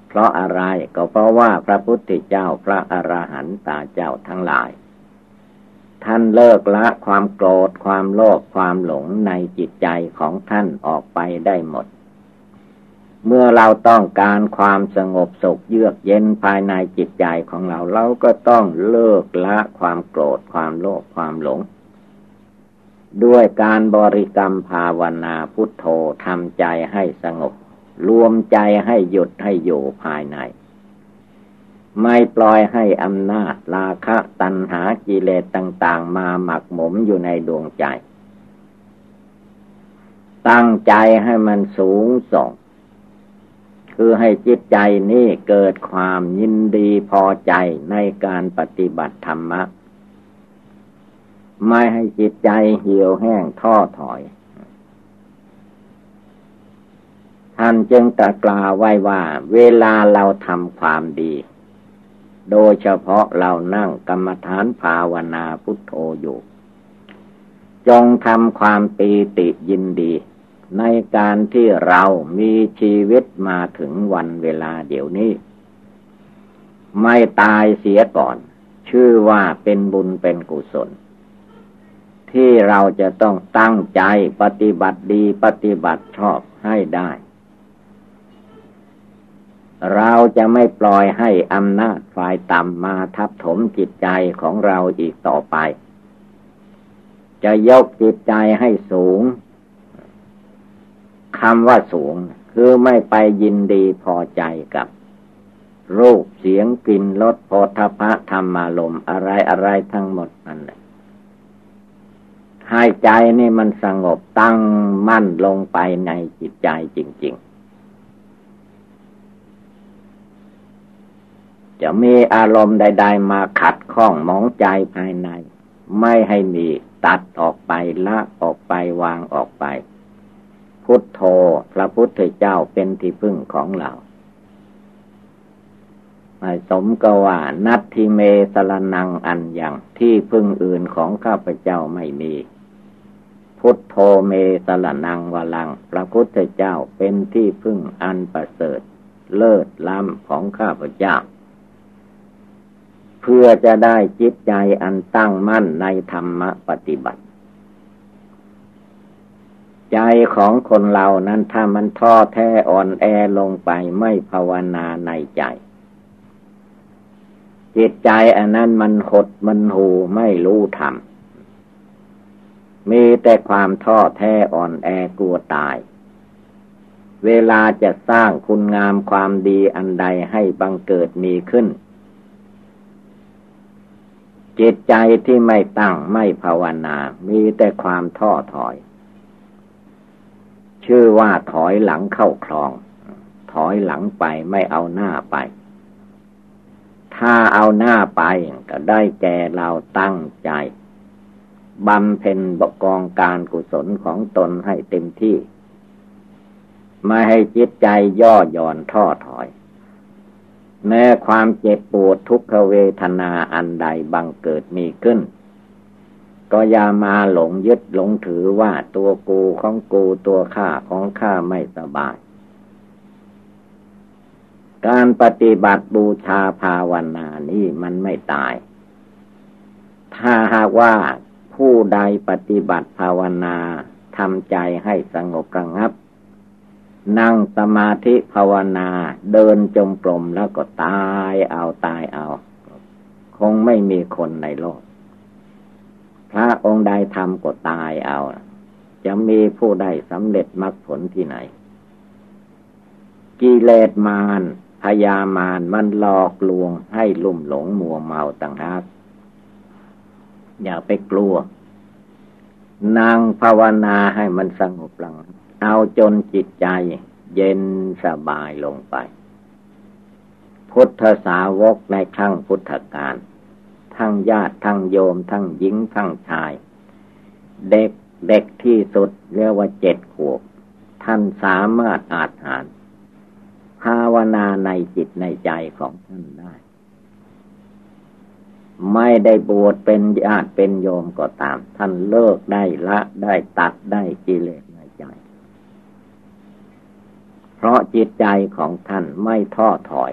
เพราะอะไรก็เพราะว่าพระพุทธเจ้าพระอระหันตาเจ้าทั้งหลาย ท่านเลิกละความโกรธความโลภความหลงในจิตใจของท่านออกไปได้หมด เมื่อเราต้องการความสงบสุขเยือกเย็นภายในจิตใจของเราเราก็ต้องเลิกละความโกรธความโลภความหลง ด้วยการบริกรรมภาวนาพุทโธทำใจให้สงบ รวมใจให้หยุดให้อยู่ภายใน ไม่ปล่อยให้อำนาจราคะตัณหากิเลสต่าง ๆ มาหมักหมมอยู่ในดวงใจ ตั้งใจให้มันสูงส่ง คือให้จิตใจนี้เกิดความยินดีพอใจในการปฏิบัติธรรมะ ไม่ให้จิตใจเหี่ยวแห้งท้อถอย ท่านจึงตะกล่าวไว้ว่า เวลาเราทำความดี โดยเฉพาะเรานั่งกรรมฐานภาวนาพุทโธอยู่ จงทำความปีติยินดี ในการที่เรามีชีวิตมาถึงวันเวลาเดี๋ยวนี้ ไม่ตายเสียก่อน ชื่อว่าเป็นบุญเป็นกุศล ที่เราจะต้องตั้งใจปฏิบัติดีปฏิบัติชอบให้ได้ เราจะไม่ปล่อยให้อำนาจฝ่ายต่ำมาทับถมจิตใจของเราอีกต่อไป จะยกจิตใจให้สูงคำว่าสูงคือไม่ไปยินดีพอใจกับรูปเสียงกลิ่นรสโพธพะธรรมารมอะไรอะไรทั้งหมดนั่นแหละ ให้ใจนี่มันสงบตั้งมั่นลงไปในจิตใจจริง ๆ จะมีอารมณ์ใด ๆ มาขัดข้องมองใจภายใน ไม่ให้มีตัดออกไปละออกไปวางออกไป พุทโธพระพุทธเจ้าเป็นที่พึ่งของเราสมกว่า นัตทิเมสรนังอันอย่างที่พึ่งอื่นของข้าพเจ้าไม่มี พุทโธเมสรนังวลัง พระพุทธเจ้าเป็นที่พึ่งอันประเสริฐ เลิศล้ำของข้าพเจ้า เพื่อจะได้จิตใจอันตั้งมั่นในธรรมปฏิบัติ ใจของคนเรานั้นถ้ามันท้อแท้อ่อนแอลงไปไม่ภาวนาในใจ จิตใจอันนั้นมันหดมันหูไม่รู้ธรรม มีแต่ความท้อแท้อ่อนแอกลัวตาย เวลาจะสร้างคุณงามความดีอันใดให้บังเกิดมีขึ้น จิตใจที่ไม่ตั้งไม่ภาวนา มีแต่ความท้อถอย ชื่อว่าถอยหลังเข้าคลอง ถอยหลังไปไม่เอาหน้าไป ถ้าเอาหน้าไปก็ได้แก่เราตั้งใจ บำเพ็ญบกองการกุศลของตนให้เต็มที่ ไม่ให้จิตใจย่อหย่อนท้อถอย แม้ความเจ็บปวดทุกขเวทนาอันใดบังเกิดมีขึ้น ก็อย่ามาหลงยึดหลงถือว่าตัวกูของกูตัวข้าของข้าไม่สบาย การปฏิบัติบูชาภาวนานี่มันไม่ตาย ถ้าหากว่า ผู้ใดปฏิบัติภาวนาทำใจให้สงบระงับ นั่งสมาธิภาวนาเดินจงกรมแล้วก็ตายเอาตายเอา คงไม่มีคนในโลก พระองค์ใดทำก็ตายเอา จะมีผู้ใดสำเร็จมรรคผลที่ไหน กิเลสมารพยามารมันหลอกลวงให้ลุ่มหลงมัวเมาต่างหาก อย่าไปกลัวนางภาวนาให้มันสงบลงเอาจนจิตใจ เย็นสบายลงไป พุทธสาวกในครั้งพุทธกาลทั้งญาติทั้งโยมทั้งหญิงทั้งชาย เด็กเด็กที่สุดเรียกว่าเจ็ดขวบ ท่านสามารถอาจหารภาวนาในจิตในใจของท่านได้ ไม่ได้บวชเป็นญาติเป็นโยมก็ตาม ท่านเลิกได้ละได้ตัดได้กิเลสในใจ เพราะจิตใจของท่านไม่ท้อถอย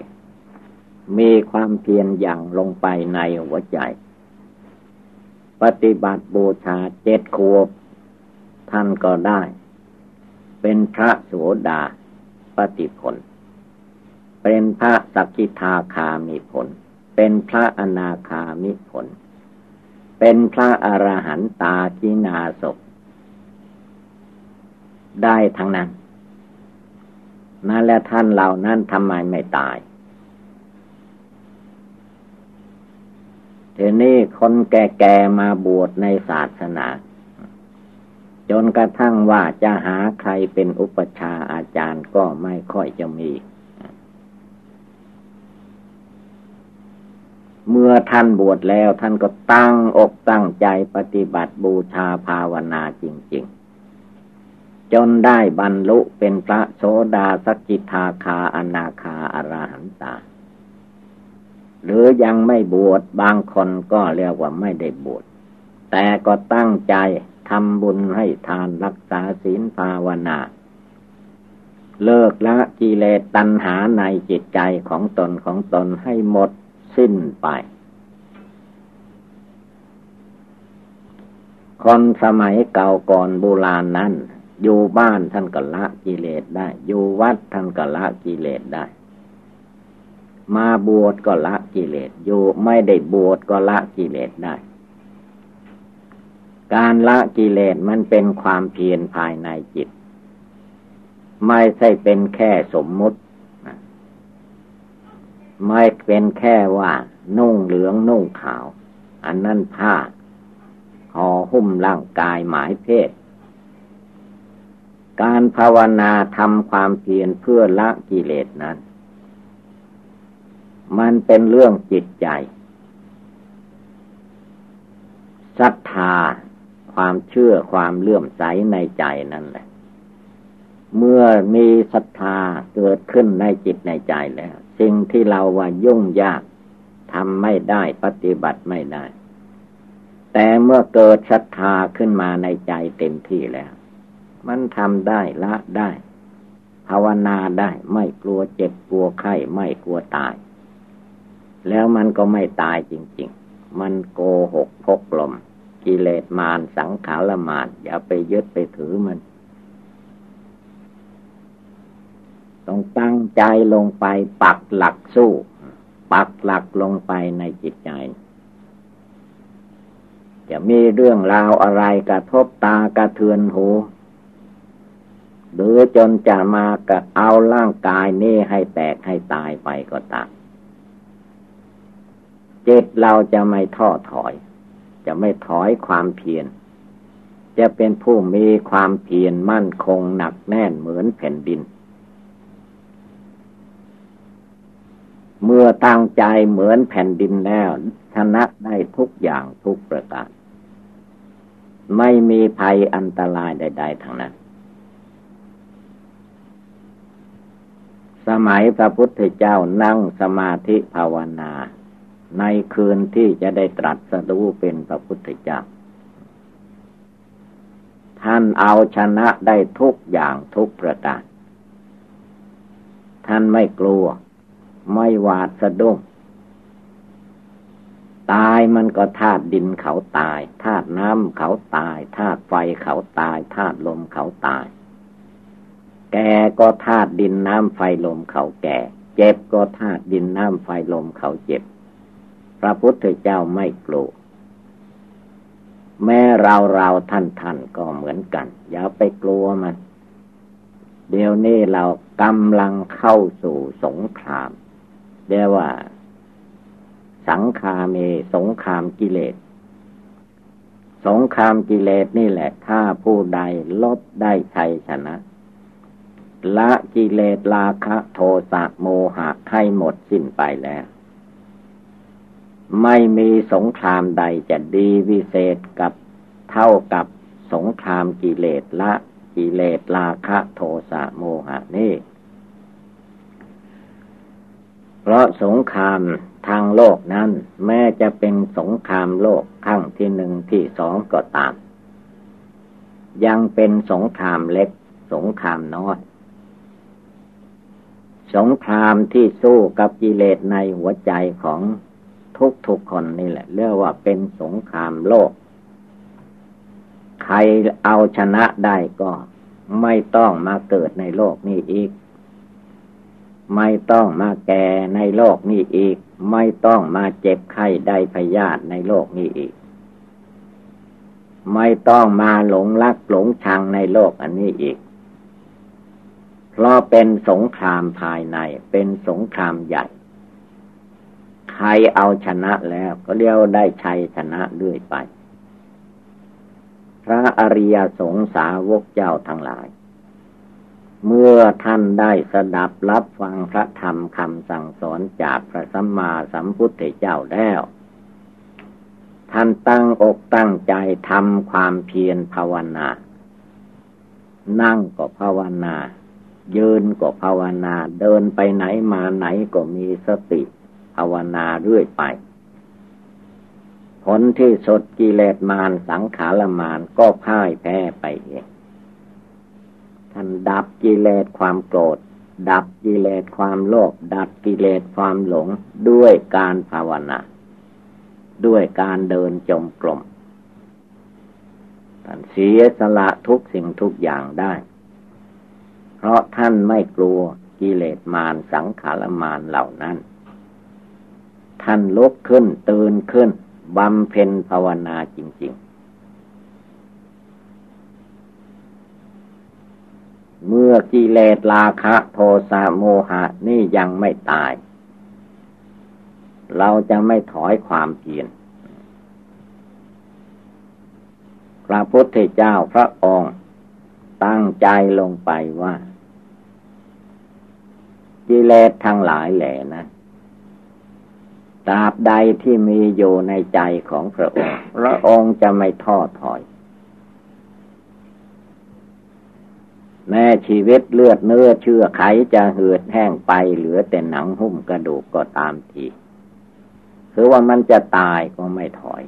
มีความเพียรอย่างลงไปในหัวใจ ปฏิบัติบูชาเจ็ดขวบ ท่านก็ได้ เป็นพระโสดาปฏิผล เป็นพระสักกิทาคามีผล เป็นพระอนาคามิผล เป็นพระอรหันตาจินาศได้ทั้งนั้นนั่นและท่านเหล่านั้นทำไมไม่ตายทีนี้คนแก่ๆมาบวชในศาสนา จนกระทั่งว่าจะหาใครเป็นอุปชาอาจารย์ก็ไม่ค่อยจะมี เมื่อท่านบวชแล้วท่านก็ตั้งอกตั้งใจปฏิบัติบูชาภาวนาจริง ๆ จนได้บรรลุเป็นพระโสดาสกิทาคาอนาคาอราหันตา หรือยังไม่บวชบางคนก็เรียกว่าไม่ได้บวชแต่ก็ตั้งใจทำบุญให้ทานรักษาศีลภาวนา เลิกละกิเลสตัณหาในจิตใจของตนของตนให้หมด สิ้นไป คนสมัยเก่าก่อนโบราณนั้น อยู่บ้านท่านก็ละกิเลสได้ อยู่วัดท่านก็ละกิเลสได้ มาบวชก็ละกิเลส อยู่ไม่ได้บวชก็ละกิเลสได้ การละกิเลสมันเป็นความเพียรภายในจิต ไม่ใช่เป็นแค่สมมุติ ไม่เป็นแค่ว่านุ่งเหลืองนุ่งขาว อันนั้นผ้าห่อหุ้มร่างกายหมายเพศ การภาวนาทำความเพียรเพื่อละกิเลสนั้น มันเป็นเรื่องจิตใจศรัทธาความเชื่อความเลื่อมใสในใจนั่นแหละ เมื่อมีศรัทธาเกิดขึ้นในจิตในใจแล้ว สิ่งที่เราว่ายุ่งยากทำไม่ได้ปฏิบัติไม่ได้ แต่เมื่อเกิดศรัทธาขึ้นมาในใจเต็มที่แล้ว มันทำได้ละได้ ภาวนาได้ไม่กลัวเจ็บกลัวไข้ไม่กลัวตาย แล้วมันก็ไม่ตายจริง ๆ มันโกหกพกลม กิเลสมารสังขารมารอย่าไปยึดไปถือมัน ต้องตั้งใจลงไป ปักหลักสู้ ปักหลักลงไปในจิตใจ จะมีเรื่องราวอะไรกระทบตากระเทือนหู หรือจนจะมากะเอาร่างกายนี้ให้แตกให้ตายไปก็ตามจิตเราจะไม่ท้อถอย จะไม่ถอยความเพียรจะเป็นผู้มีความเพียรมั่นคงหนักแน่นเหมือนแผ่นดิน เมื่อตั้งใจเหมือนแผ่นดินแล้วชนะได้ทุกอย่างทุกประการ ไม่มีภัยอันตรายใด ๆทั้งนั้น สมัยพระพุทธเจ้านั่งสมาธิภาวนา ในคืนที่จะได้ตรัสรู้เป็นพระพุทธเจ้า ท่านเอาชนะได้ทุกอย่างทุกประการ ท่านไม่กลัว ไม่หวาดสะดุ้งตายมันก็ธาตุดินเขาตายธาตุน้ำเขาตายธาตุไฟเขาตายธาตุลมเขาตาย แก่ก็ธาตุดินน้ำไฟลมเขาแก่ เจ็บก็ธาตุดินน้ำไฟลมเขาเจ็บ พระพุทธเจ้าไม่กลัวแม้เราเราท่านท่านก็เหมือนกัน อย่าไปกลัวมัน เดี๋ยวนี้เรากำลังเข้าสู่สงคราม เรียกว่า สังคาเม สงคามกิเลส สงคามกิเลสนี่แหละ ถ้าผู้ใดลดได้ชัยชนะละกิเลสราคะโทสะโมหะให้หมดสิ้นไปแล้ว ไม่มีสงครามใดจะดีวิเศษกับเท่ากับสงครามกิเลสละกิเลสราคะโทสะโมหะนี่ เพราะสงครามทางโลกนั้น แม้จะเป็นสงครามโลกขั้งที่หนึ่งที่สองก็ตาม ยังเป็นสงครามเล็ก สงครามน้อยสงครามที่สู้กับกิเลสในหัวใจของทุกทุกคนนี่แหละ เรียกว่าเป็นสงครามโลก ใครเอาชนะได้ก็ไม่ต้องมาเกิดในโลกนี้อีก ไม่ต้องมาแก่ในโลกนี้อีก ไม่ต้องมาเจ็บไข้ได้พยาธิในโลกนี้อีก ไม่ต้องมาหลงรักหลงชังในโลกอันนี้อีก เพราะเป็นสงครามภายใน เป็นสงครามใหญ่ ใครเอาชนะแล้วก็เรียกได้ชัยชนะด้วยไป พระอริยสงสาวกเจ้าทั้งหลาย เมื่อท่านได้สดับรับฟังพระธรรมคำสั่งสอนจากพระสัมมาสัมพุทธเจ้าแล้ว ท่านตั้งอกตั้งใจทำความเพียรภาวนา นั่งก็ภาวนา ยืนก็ภาวนา เดินไปไหนมาไหนก็มีสติภาวนาเรื่อยไป ผลที่สดกิเลสมารสังขารมารก็พ่ายแพ้ไปเอง ท่านดับกิเลสความโกรธ ดับกิเลสความโลภดับกิเลสความหลงด้วยการภาวนา ด้วยการเดินจมกลมท่านเสียสละทุกสิ่งทุกอย่างได้ เพราะท่านไม่กลัวกิเลสมารสังขารมารเหล่านั้น ท่านลุกขึ้นตื่นขึ้นบำเพ็ญภาวนาจริง ๆ เมื่อกิเลสราคะโทสะโมหะนี่ยังไม่ตาย เราจะไม่ถอยความเพียรพระพุทธเจ้าพระองค์ตั้งใจลงไปว่า กิเลสทั้งหลายแหล่นะตราบใดที่มีอยู่ในใจของพระองค์ พระองค์จะไม่ท้อถอย แม้ชีวิตเลือดเนื้อเชื่อไขจะเหือดแห้งไปเหลือแต่หนังหุ้มกระดูกก็ตามทีคือว่ามันจะตายก็ไม่ถอย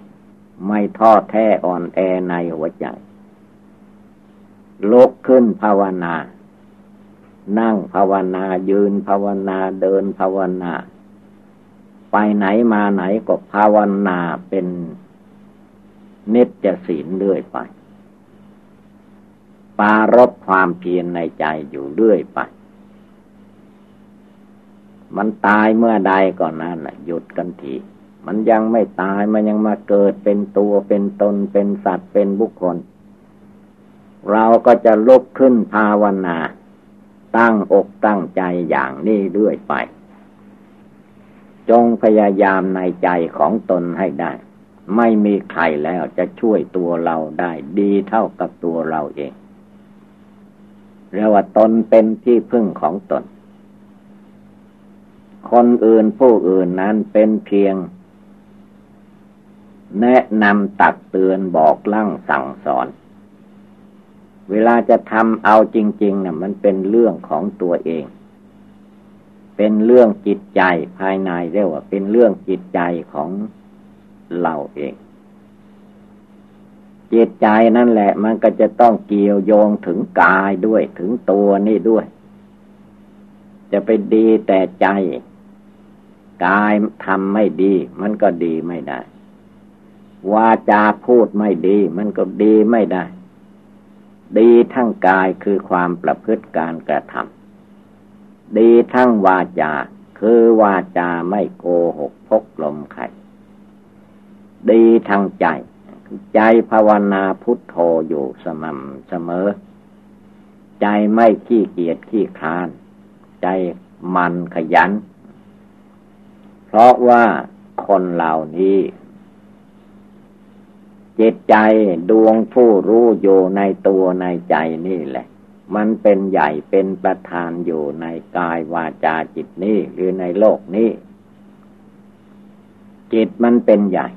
ไม่ท้อแท้อ่อนแอในหัวใจลุกขึ้นภาวนา นั่งภาวนายืนภาวนาเดินภาวนา ไปไหนมาไหนก็ภาวนาเป็นนิจศีลเรื่อยไป ปารบความเพียรในใจอยู่เรื่อยไป มันตายเมื่อใดก่อนนั้นหยุดกันทีมันยังไม่ตายมันยังมาเกิดเป็นตัวเป็นตนเป็นสัตว์เป็นบุคคล เราก็จะลุกขึ้นภาวนา ตั้งอกตั้งใจอย่างนี้เรื่อยไป จงพยายามในใจของตนให้ได้ ไม่มีใครแล้วจะช่วยตัวเราได้ดีเท่ากับตัวเราเอง เรียกว่าตนเป็นที่พึ่งของตน คนอื่นผู้อื่นนั้นเป็นเพียง แนะนำตักเตือนบอกลั่งสั่งสอน เวลาจะทำเอาจริงๆนะ่ะมันเป็นเรื่องของตัวเอง เป็นเรื่องจิตใจภายในเรียกว่าเป็นเรื่องจิตใจของเราเอง จิตใจนั่นแหละ มันก็จะต้องเกี่ยวโยงถึงกายด้วย ถึงตัวนี่ด้วย จะไปดีแต่ใจ กายทำไม่ดี มันก็ดีไม่ได้วาจาพูดไม่ดี มันก็ดีไม่ได้ ดีทั้งกายคือความประพฤติการกระทำดีทั้งวาจา คือวาจาไม่โกหกพกลมไข่ดีทั้งใจ ใจภาวนาพุทโธอยู่สม่ำเสมอ ใจไม่ขี้เกียจขี้คลาน ใจมันขยัน เพราะว่าคนเหล่านี้จิตใจดวงผู้รู้อยู่ในตัวในใจนี่แหละ มันเป็นใหญ่เป็นประธานอยู่ในกายวาจาจิตนี้หรือในโลกนี้ จิตมันเป็นใหญ่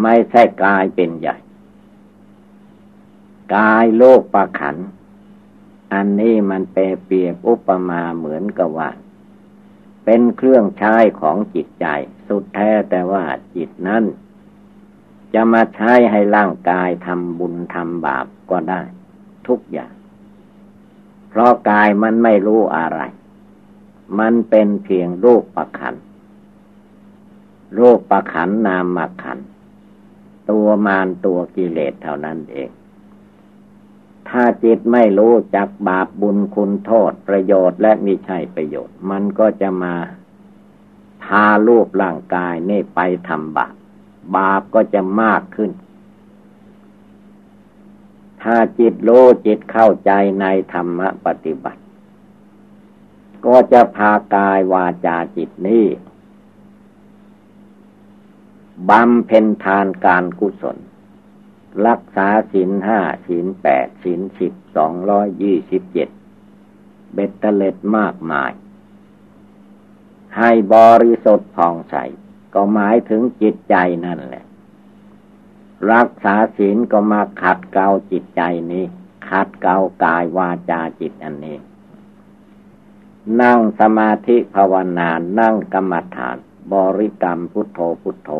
ไม่ใช่กายเป็นใหญ่ กายโลกประขัน อันนี้มันแปรเปรียบอุปมาเหมือนกับว่า เป็นเครื่องใช้ของจิตใจ สุดแท้แต่ว่าจิตนั้น จะมาใช้ให้ร่างกายทำบุญทำบาปก็ได้ ทุกอย่าง เพราะกายมันไม่รู้อะไร มันเป็นเพียงรูปประขันรูปประขันนามขัน ตัวมารตัวกิเลสเท่านั้นเอง ถ้าจิตไม่รู้จักบาปบุญคุณโทษประโยชน์และมิใช่ประโยชน์ มันก็จะมาพาลูกร่างกายนี่ไปทำบาป บาปก็จะมากขึ้น ถ้าจิตรู้จิตเข้าใจในธรรมปฏิบัติ ก็จะพากายวาจาจิตนี้ บำเพ็ญทานการกุศล รักษาศีลห้าศีลแปดศีลสิบสองร้อยยี่สิบเจ็ดเบ็ดเตล็ดมากมาย ให้บริสุทธิ์ผ่องใส ก็หมายถึงจิตใจนั่นแหละ รักษาศีลก็มาขัดเกลาจิตใจนี้ ขัดเกลากายวาจาจิตอันนี้ นั่งสมาธิภาวนา นั่งกรรมฐาน บริกรรมพุทโธพุทโธ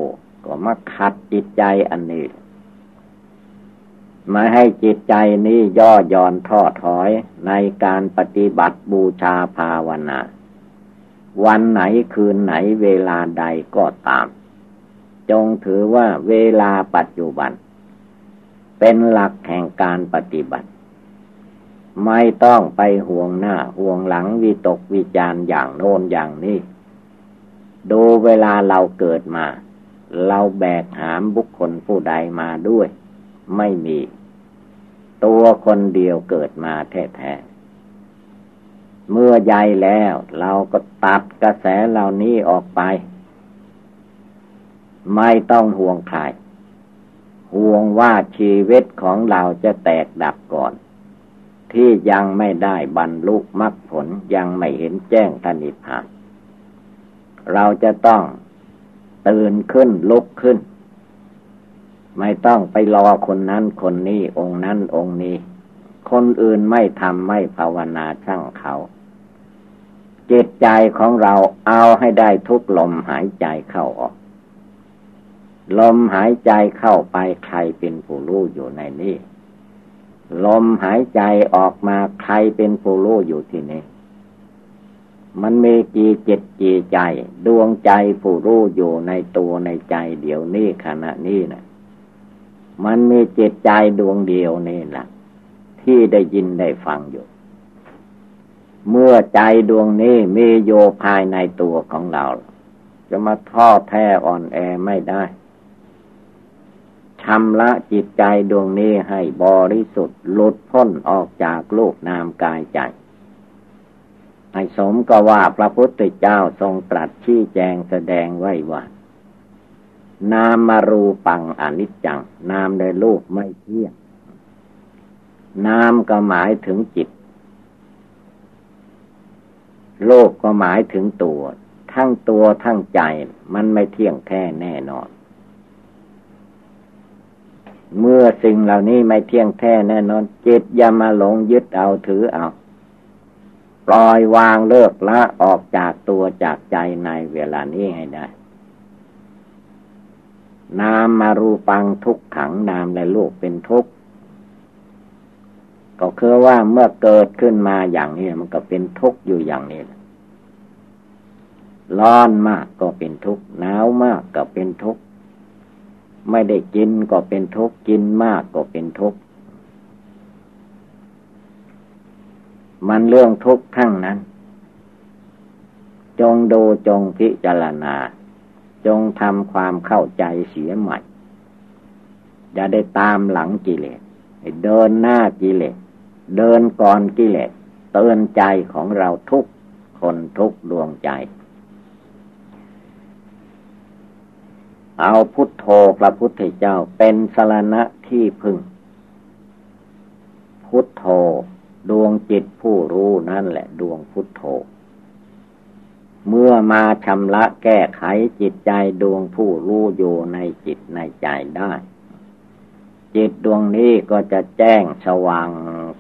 ก็มาขัดจิตใจอันนี้มาให้จิตใจนี้ย่อหย่อนท้อถอยในการปฏิบัติบูชาภาวนา วันไหนคืนไหนเวลาใดก็ตาม จงถือว่าเวลาปัจจุบัน เป็นหลักแห่งการปฏิบัติ ไม่ต้องไปห่วงหน้าห่วงหลังวิตกวิจารอย่างโน้นอย่างนี้ ดูเวลาเราเกิดมา เราแบกหามบุคคลผู้ใดมาด้วย ไม่มี ตัวคนเดียวเกิดมาแท้ๆเมื่อใหญ่แล้ว เราก็ตัดกระแสเหล่านี้ออกไป ไม่ต้องห่วงใครห่วงว่าชีวิตของเราจะแตกดับก่อน ที่ยังไม่ได้บรรลุมรรคผลยังไม่เห็นแจ้งทนิพพานเราจะต้อง ตื่นขึ้นลุกขึ้น ไม่ต้องไปรอคนนั้นคนนี้องค์นั้นองค์นี้ คนอื่นไม่ทำไม่ภาวนาช่างเขา จิตใจของเราเอาให้ได้ทุกลมหายใจเข้าออก ลมหายใจเข้าไปใครเป็นผู้รู้อยู่ในนี้ลมหายใจออกมาใครเป็นผู้รู้อยู่ที่นี้ มันมีกี่จิตกี่ใจ ดวงใจผู้รู้อยู่ในตัวในใจเดี๋ยวนี้ขณะนี้นะมันมีจิตใจดวงเดียวนี่แหละที่ได้ยินได้ฟังอยู่ เมื่อใจดวงนี้มีโยภายในตัวของเรา จะมาท้อแท้อ่อนแอไม่ได้ชำระจิตใจดวงนี้ให้บริสุทธิ์หลุดพ้นออกจากโลกนามกายใจ ให้สมก็ว่าพระพุทธเจ้าทรงตรัสชี้แจงแสดงไว้ว่า นามมารูปังอนิจจัง นามในรูปไม่เที่ยง นามก็หมายถึงจิต โลกก็หมายถึงตัว ทั้งตัวทั้งใจมันไม่เที่ยงแท้แน่นอน เมื่อสิ่งเหล่านี้ไม่เที่ยงแท้แน่นอนจิตอย่ามาหลงยึดเอาถือเอา ปล่อยวางเลิกละออกจากตัวจากใจในเวลานี้ให้ได้ นามมารูปังทุกขังนามและลูกเป็นทุกข์ก็คือว่าเมื่อเกิดขึ้นมาอย่างนี้มันก็เป็นทุกข์อยู่อย่างนี้ร้อนมากก็เป็นทุกข์หนาวมากก็เป็นทุกข์ไม่ได้กินก็เป็นทุกข์กินมากก็เป็นทุกข์ มันเรื่องทุกข์ทั้งนั้น จงดูจงพิจารณา จงทำความเข้าใจเสียใหม่อย่าได้ตามหลังกิเลสเดินหน้ากิเลส เดินก่อนกิเลส เตือนใจของเราทุกคนทุกดวงใจ เอาพุทโธพระพุทธเจ้าเป็นสรณะที่พึ่ง พุทโธ ดวงจิตผู้รู้นั่นแหละดวงพุทโธ เมื่อมาชำระแก้ไขจิตใจดวงผู้รู้อยู่ในจิตในใจได้ จิตดวงนี้ก็จะแจ้งสว่าง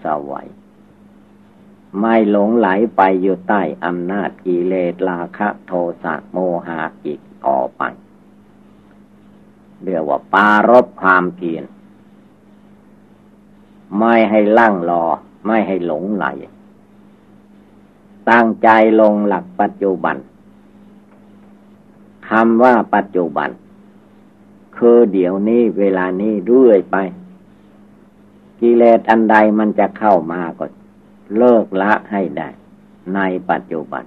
สวัยไม่หลงไหลไปอยู่ใต้อำนาจกิเลสราคะโทสะโมหะอีกต่อไปเรียกว่าปารบความเพียรไม่ให้ลั่งรอ ไม่ให้หลงไหล ตั้งใจลงหลักปัจจุบันคำว่าปัจจุบัน คือเดี๋ยวนี้เวลานี้เรื่อยไป กิเลสอันใดมันจะเข้ามาก็เลิกละให้ได้ ในปัจจุบัน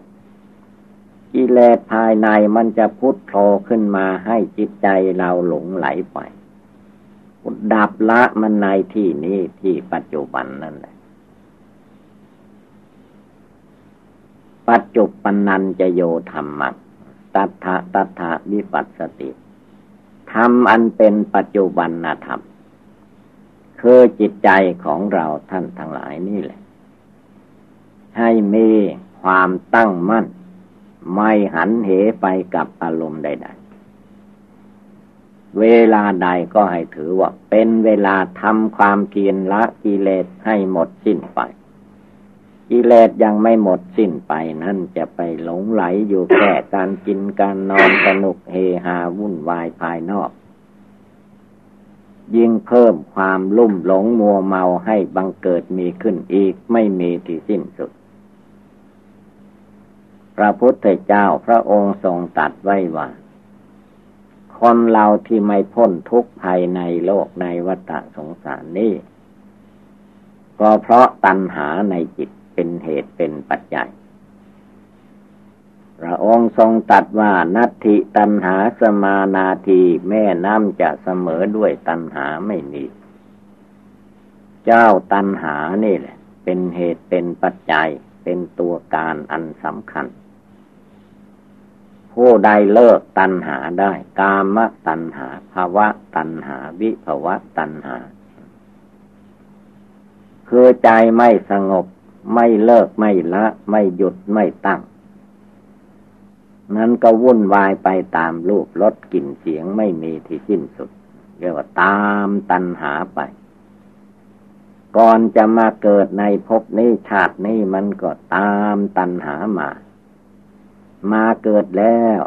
กิเลสภายในมันจะพุทโธขึ้นมาให้จิตใจเราหลงไหลไปดับละมันในที่นี้ที่ปัจจุบันนั่นแหละ ปัจจุปนันจะโยธรรมังตัทะตัทะวิปัสสติธรรมอันเป็นปัจจุบันธรรมคือจิตใจของเราท่านทั้งหลายนี่แหละ ให้มีความตั้งมั่น ไม่หันเหไปกับอารมณ์ใด ๆ เวลาใดก็ให้ถือว่า เป็นเวลาทำความเพียรละกิเลสให้หมดสิ้นไป กิเลสยังไม่หมดสิ้นไปนั่นจะไปหลงไหลอยู่แค่การกินการนอนสนุกเฮฮาวุ่นวายภายนอก ยิ่งเพิ่มความลุ่มหลงมัวเมาให้บังเกิดมีขึ้นอีกไม่มีที่สิ้นสุด พระพุทธเจ้าพระองค์ทรงตัดไว้ว่า คนเราที่ไม่พ้นทุกข์ภายในโลกในวัฏสงสารนี้ก็เพราะตัณหาในจิต เป็นเหตุเป็นปัจจัย พระองค์ทรงตัดว่านัตถิตันหาสมานาทีแม่น้ำจะเสมอด้วยตันหาไม่มี เจ้าตันหานี่แหละ เป็นเหตุเป็นปัจจัยเป็นตัวการอันสำคัญ ผู้ใดเลิกตันหาได้ กามตันหาภาวะตันหาวิภาวะตันหา คือใจไม่สงบ ไม่เลิกไม่ละ ไม่หยุดไม่ตั้ง นั้นก็วุ่นวายไปตามรูปรสกลิ่นเสียงไม่มีที่สิ้นสุด เรียกว่าตามตันหาไป ก่อนจะมาเกิดในภพนี้ชาตินี้มันก็ตามตันหามา มาเกิดแล้ว